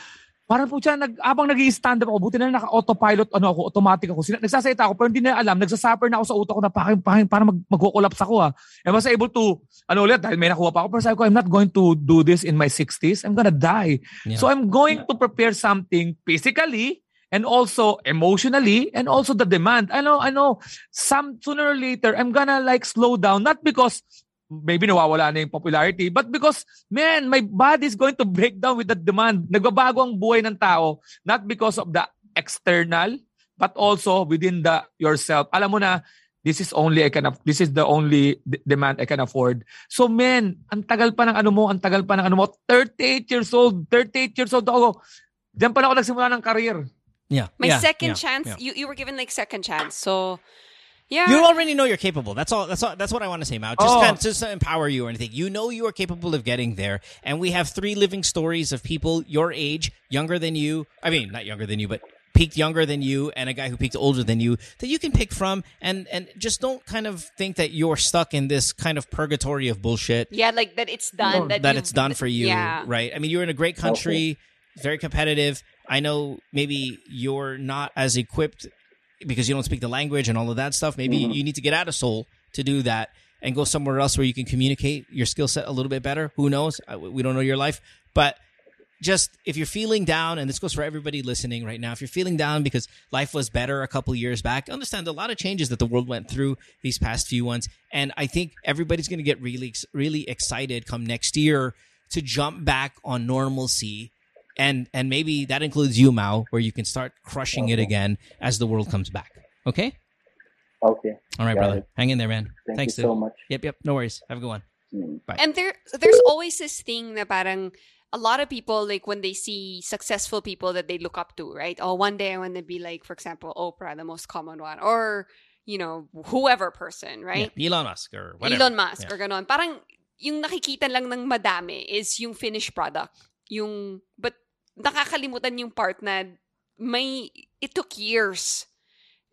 parang po siya, nag, abang nag stand up ako, buti na naka-autopilot, ano ako, automatic ako. Sina, nagsasalita ako, pero hindi na alam, nagsasuffer na ako sa utak ko na parang, parang, parang mag, mag-collapse ako ah. I was able to, ano ulit, dahil may nakuha pa ako, pero sabi ko, I'm not going to do this in my 60s. I'm gonna die. Yeah. So I'm going to prepare something physically and also emotionally and also the demand. I know, I know, some sooner or later, I'm gonna like slow down, not because maybe nawawala na yung popularity, but because, man, my body is going to break down with the demand. Nagbabago ang buhay ng tao, not because of the external, but also within the yourself. Alam mo na, this is only I can, this is the only d- demand I can afford. So, man, ang tagal pa ng ano mo, ang tagal pa ng ano mo, 38 years old, 38 years old ako. Diyan pa lang ako nagsimula ng career. Yeah. My yeah, second yeah, chance, yeah. you you were given like second chance. So, yeah. You already know you're capable. That's all. That's all. That's what I want to say, Mao. Just Oh. kind of, just to empower you or anything. You know you are capable of getting there, and we have three living stories of people your age, younger than you. I mean, not younger than you, but peaked younger than you, and a guy who peaked older than you that you can pick from, and and just don't kind of think that you're stuck in this kind of purgatory of bullshit yeah, like that it's done. that that it's done for you, Yeah. right? I mean, you're in a great country, very competitive. I know maybe you're not as equipped because you don't speak the language and all of that stuff. Maybe mm-hmm. you need to get out of Seoul to do that and go somewhere else where you can communicate your skill set a little bit better. Who knows? We don't know your life, but just if you're feeling down, and this goes for everybody listening right now, if you're feeling down because life was better a couple years back, understand a lot of changes that the world went through these past few ones, and I think everybody's going to get really, really excited come next year to jump back on normalcy, and and maybe that includes you, Mao, where you can start crushing it again as the world comes back. Okay, Okay. all right, Got brother, it. hang in there, man. Thank Thanks, you so much. Yep, yep, no worries. Have a good one. Mm. And there there's always this thing na parang a lot of people like when they see successful people that they look up to, right? Oh, one day I want to be like, for example, Oprah, the most common one, or you know, whoever person, right? Yeah, Elon Musk or whatever. Elon Musk Yeah. or ganon. Parang yung nakikita lang ng madami is yung finished product. Yung, but nakakalimutan yung part na may, it took years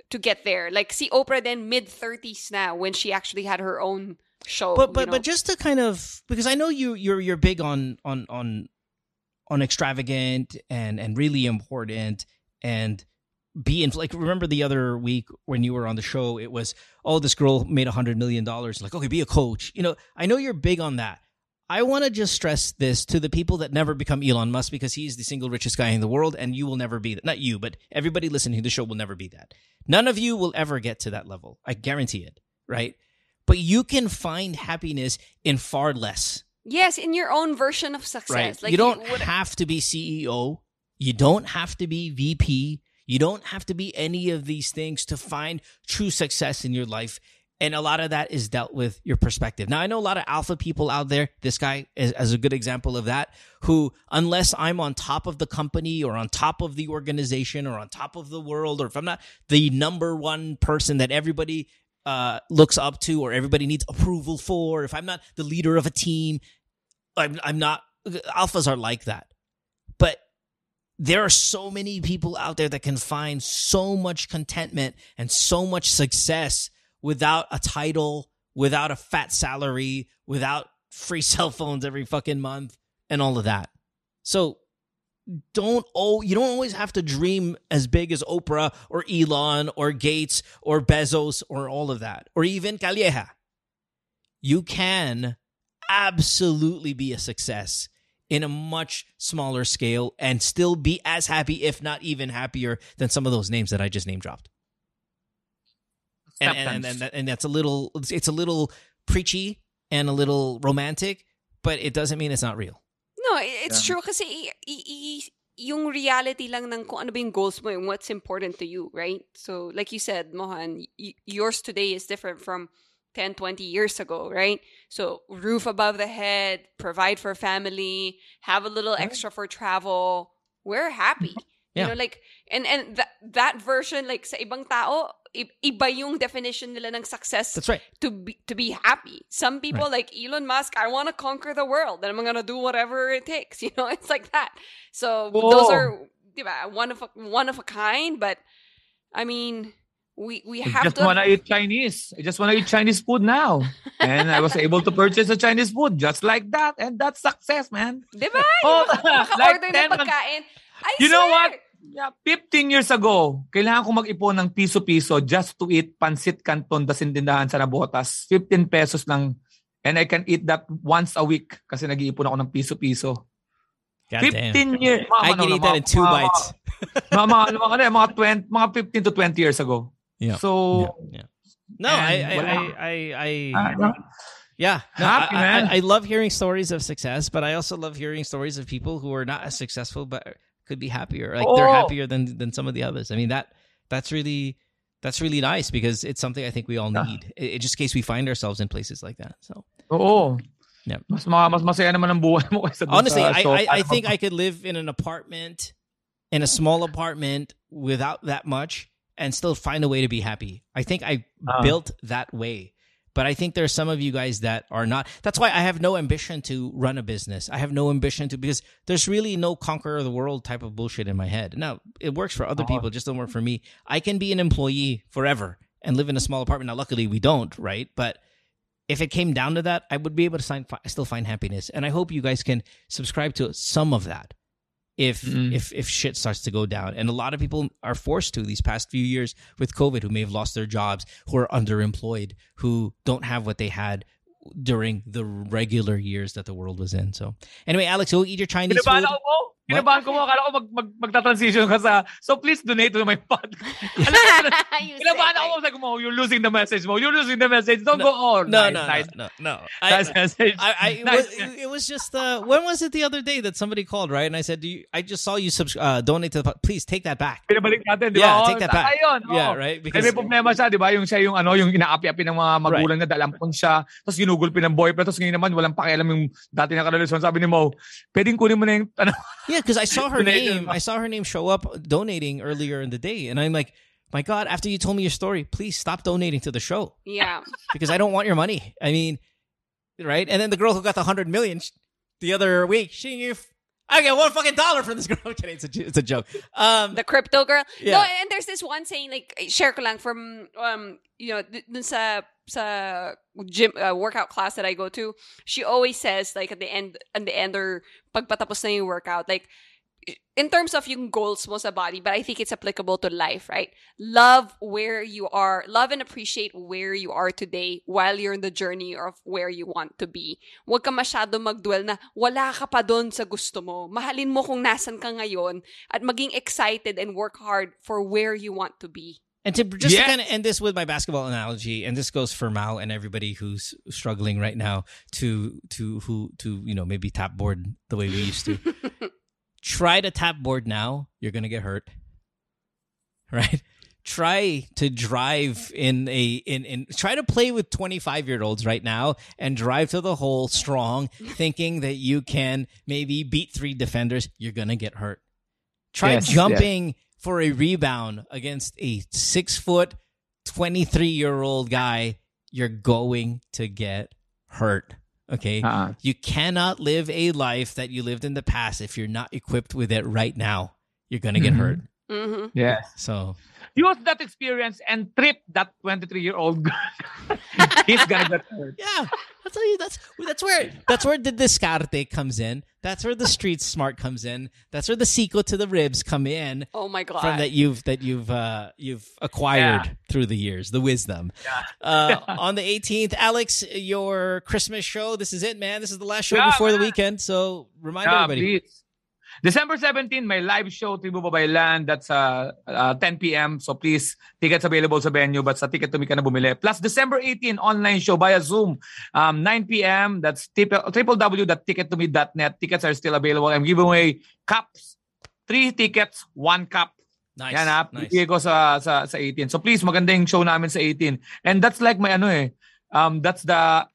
to get there. Like si Oprah then mid-30s now when she actually had her own show. but you but know? but just to kind of because I know you you're you're big on on on on extravagant and and really important and being like remember the other week when you were on the show it was oh this girl made a hundred million dollars like okay be a coach you know I know you're big on that I want to just stress this to the people that never become Elon Musk because he's the single richest guy in the world and you will never be that. Not you, but everybody listening to the show will never be that. None of you will ever get to that level. I guarantee it, right? But you can find happiness in far less, yes, in your own version of success. right? Like you don't would- have to be CEO. You don't have to be VP. You don't have to be any of these things to find true success in your life. And a lot of that is dealt with your perspective. Now, I know a lot of alpha people out there. This guy is, is a good example of that, who, unless I'm on top of the company or on top of the organization or on top of the world, or if I'm not the number one person that everybody uh, looks up to or everybody needs approval for, if I'm not the leader of a team, I'm, I'm not, alphas are like that. But there are so many people out there that can find so much contentment and so much success without a title, without a fat salary, without free cell phones every fucking month and all of that. So don't oh you don't always have to dream as big as Oprah or Elon or Gates or Bezos or all of that or even Calleja. You can absolutely be a success in a much smaller scale and still be as happy if not even happier than some of those names that I just name dropped. And and, and, and, and that's a little it's a little preachy and a little romantic, but it doesn't mean it's not real. No, it's true kasi i- i- i- yung reality lang ng kung ano ba yung goals mo and what's important to you, right? So, like you said, Mohan, y- yours today is different from 10, 20 years ago, right? So, roof above the head, provide for family, have a little extra for travel. We're happy. Mm-hmm. You know, like, and, and that, that version, like, sa ibang tao, i- iba yung definition nila ng success That's right. to be to be happy. Some people like Elon Musk, I want to conquer the world and I'm gonna do whatever it takes. You know, it's like that. So those Oo. are diba, one of a, one of a kind. But I mean, we we I have just to. wanna eat Chinese. I just wanna eat Chinese food now. and I was able to purchase a Chinese food just like that. And that's success, man. Diba? Oh, like 10 pagkain. I You know what? Yeah, 15 years ago, kailangan ko mag-ipon ng piso-piso just to eat pancit canton da sintindahan sa Navotas. 15 pesos lang. And I can eat that once a week kasi nag-iipon ako ng piso-piso. God 15 damn. years. Mga, I ano, can eat mga- that in two mga- bites. Mga, mga, ano, mga, ano, mga, 20, mga 15 to 20 years ago. Yeah. So, Yeah. No, I, I. I, I, I, no. yeah, no, Happy, I. I, I love hearing stories of success, but I also love hearing stories of people who are not as successful but could be happier. Like they're Oh. happier than than some of the others. I mean that that's really that's really nice because it's something I think we all Yeah. need. i- i- just in case we find ourselves in places like that. So oo. Yep. Mas, mas masaya naman ang buhay mo kaysa honestly, I, I, I think I could live in an apartment, in a small apartment without that much and still find a way to be happy. I think I Ah. built that way. But I think there are some of you guys that are not. That's why I have no ambition to run a business. I have no ambition to because there's really no conquer the world type of bullshit in my head. Now it works for other Oh. people, it just don't work for me. I can be an employee forever and live in a small apartment. Now, luckily we don't, right? But if it came down to that, I would be able to sign, still find happiness. And I hope you guys can subscribe to some of that if Mm. if if shit starts to go down. And a lot of people are forced to these past few years with COVID who may have lost their jobs, who are underemployed, who don't have what they had during the regular years that the world was in. So anyway, Alex, you'll eat your Chinese food. Kinabahan ko mo. Akala ko mag, mag, magta-transition ka sa... So please donate to my podcast. Kinabahan ako. Sabi mo, you're losing the message mo. You're losing the message. Don't go on. No, nice, no, nice, no, no, no. I, nice message. I, I it, Nice. was, it was just uh, when was it the other day that somebody called right and I said, Do you, I just saw you subs- uh, donate to the pod- please take that back. Pinabalik natin, di Yeah, ba? take that back. Ayun, Yeah, oo. right? Because may problema siya, di ba? Yung siya yung ano, yung inaapi-api ng mga magulang na dalampon siya. Tapos ginugulpi ng boyfriend. Tapos ngayon naman, walang pakialam yung dati na karelasyon. Sabi ni Mo, pwedeng kunin mo na yung, ano, Yeah, because I saw her name. I saw her name show up donating earlier in the day, and I'm like, my God! After you told me your story, please stop donating to the show Yeah. because I don't want your money. I mean, right? And then the girl who got the hundred million the other week, she gave, I get one fucking dollar from this girl. I'm kidding. It's a, it's a joke. Um, The crypto girl. Yeah. No, and there's this one saying like share ko lang from um you know dun sa sa gym uh, workout class that I go to. She always says like at the end at the end or pagpatapos na yung workout like in terms of yung goals mo sa body, but I think it's applicable to life, right? Love where you are, love and appreciate where you are today while you're in the journey of where you want to be. Huwag ka masyado magdwell na wala ka pa doon sa gusto mo. Mahalin mo kung nasan ka ngayon at maging excited and work hard for where you want to be. And to just to kind of end this with my basketball analogy, and this goes for Mao and everybody who's struggling right now to to who to you know maybe tap board the way we used to. Try to tap board now, you're gonna get hurt, right? try to drive in a in in try to play with 25 year olds right now and drive to the hole strong thinking that you can maybe beat three defenders you're gonna get hurt. Try Yes, jumping for a rebound against a six foot 23 year old guy you're going to get hurt okay Uh-uh. you cannot live a life that you lived in the past if you're not equipped with it right now you're gonna get Mhm. hurt hmm Yes. so Use that experience and trip that 23 year old girl. He's gonna get hurt. Yeah, I'll tell you that's that's where that's where the descarte comes in. That's where the street smart comes in. That's where the sequel to the ribs come in Oh my god. from that you've that you've uh you've acquired Yeah. through the years, the wisdom. Uh, on the 18th, Alex, your Christmas show. This is it, man. This is the last show Yeah, before the weekend. So remind Yeah, everybody. please. December 17, my live show, Tribu Babaylan. That's uh, uh, 10 p.m. So please, tickets available sa venue. But sa ticket to ka na bumili. Plus December 18, online show via Zoom. Um, 9 p.m. That's www.tickettome.net. Tickets are still available. I'm giving away cups. Three tickets, one cup. Nice. Yan ha, nice. ko sa, sa, sa 18. So please, maganda yung show namin sa 18. And that's like my ano eh, um, that's the,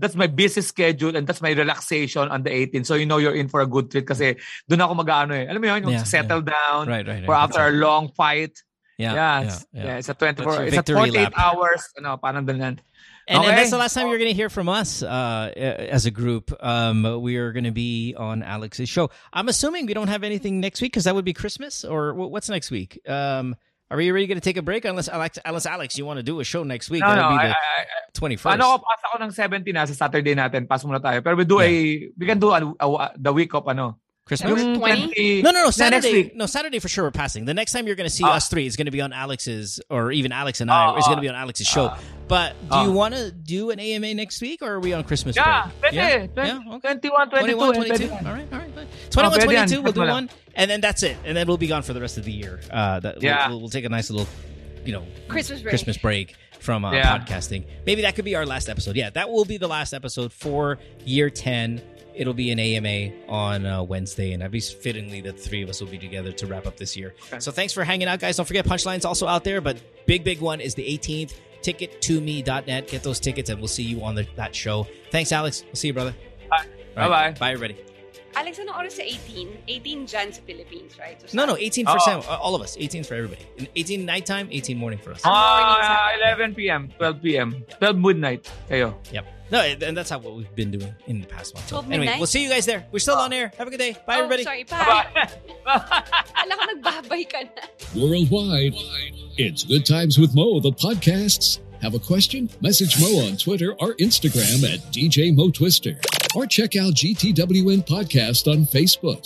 that's my busy schedule and that's my relaxation on the 18th. So you know you're in for a good treat kasi doon ako mag-ano eh. Alam mo yun, Yeah, settle down Right, right, right. for after a long fight. yeah, Yeah, yeah, it's, yeah. yeah, it's a 24, That's it's a victory 48 lap. hours, ano, parang ganun. And, and that's the last time you're going to hear from us uh, as a group. Um, we are going to be on Alex's show. I'm assuming we don't have anything next week because that would be Christmas. Or what's next week? Um, are we ready to take a break? Unless Alex, unless Alex, you want to do a show next week? No, That'll no, be I, the I, 21st. ano ko, pass ako ng 17 na sa Saturday natin. Pass muna tayo. Pero we do a, we can do a, a- the week of ano. Christmas. Yung 20? 20 No, no, no. Saturday. No, Saturday for sure. We're passing. The next time you're going to see Ah. us three is going to be on Alex's, or even Alex and I Ah, is going to ah. be on Alex's show. Ah. but do Ah. you want to do an AMA next week, or are we on Christmas Yeah, break? pwede. Yeah, 20, yeah, okay. 21, 22. 21, 22. 22. All right, all right. Fine. 21, 22. We'll do one. And then that's it. And then we'll be gone for the rest of the year. Uh, that, Yeah. We'll, we'll take a nice little, you know, Christmas break. Christmas break from uh, Yeah. podcasting. Maybe that could be our last episode. Yeah, that will be the last episode for year 10. It'll be an AMA on uh, Wednesday, and at least fittingly, the three of us will be together to wrap up this year. So thanks for hanging out, guys. Don't forget Punchline's also out there, but big, big one is the 18th. Ticket2me.net. Get those tickets, and we'll see you on the, that show. Thanks, Alex. We'll see you, brother. Bye. All right. Bye-bye. Bye, everybody. Alex, ano oras sa 18? 18 dyan sa Philippines, right? So, No, no, 18 for Oh. Sam, uh, all of us. 18 for everybody. And 18 nighttime, 18 morning for us. Ah, 11 p.m., 12 p.m., 12 midnight. Kayo. Yep. No, and that's how what we've been doing in the past month. So anyway, midnight? we'll see you guys there. We're still oh. on air. Have a good day. Bye, Oh, everybody. sorry, Bye. pa. Alam ko nagbabay ka na. Worldwide, it's Good Times with Mo, the podcasts. Have a question? Message Mo on Twitter or Instagram at DJ Mo Twister. Or check out GTWM Podcast on Facebook.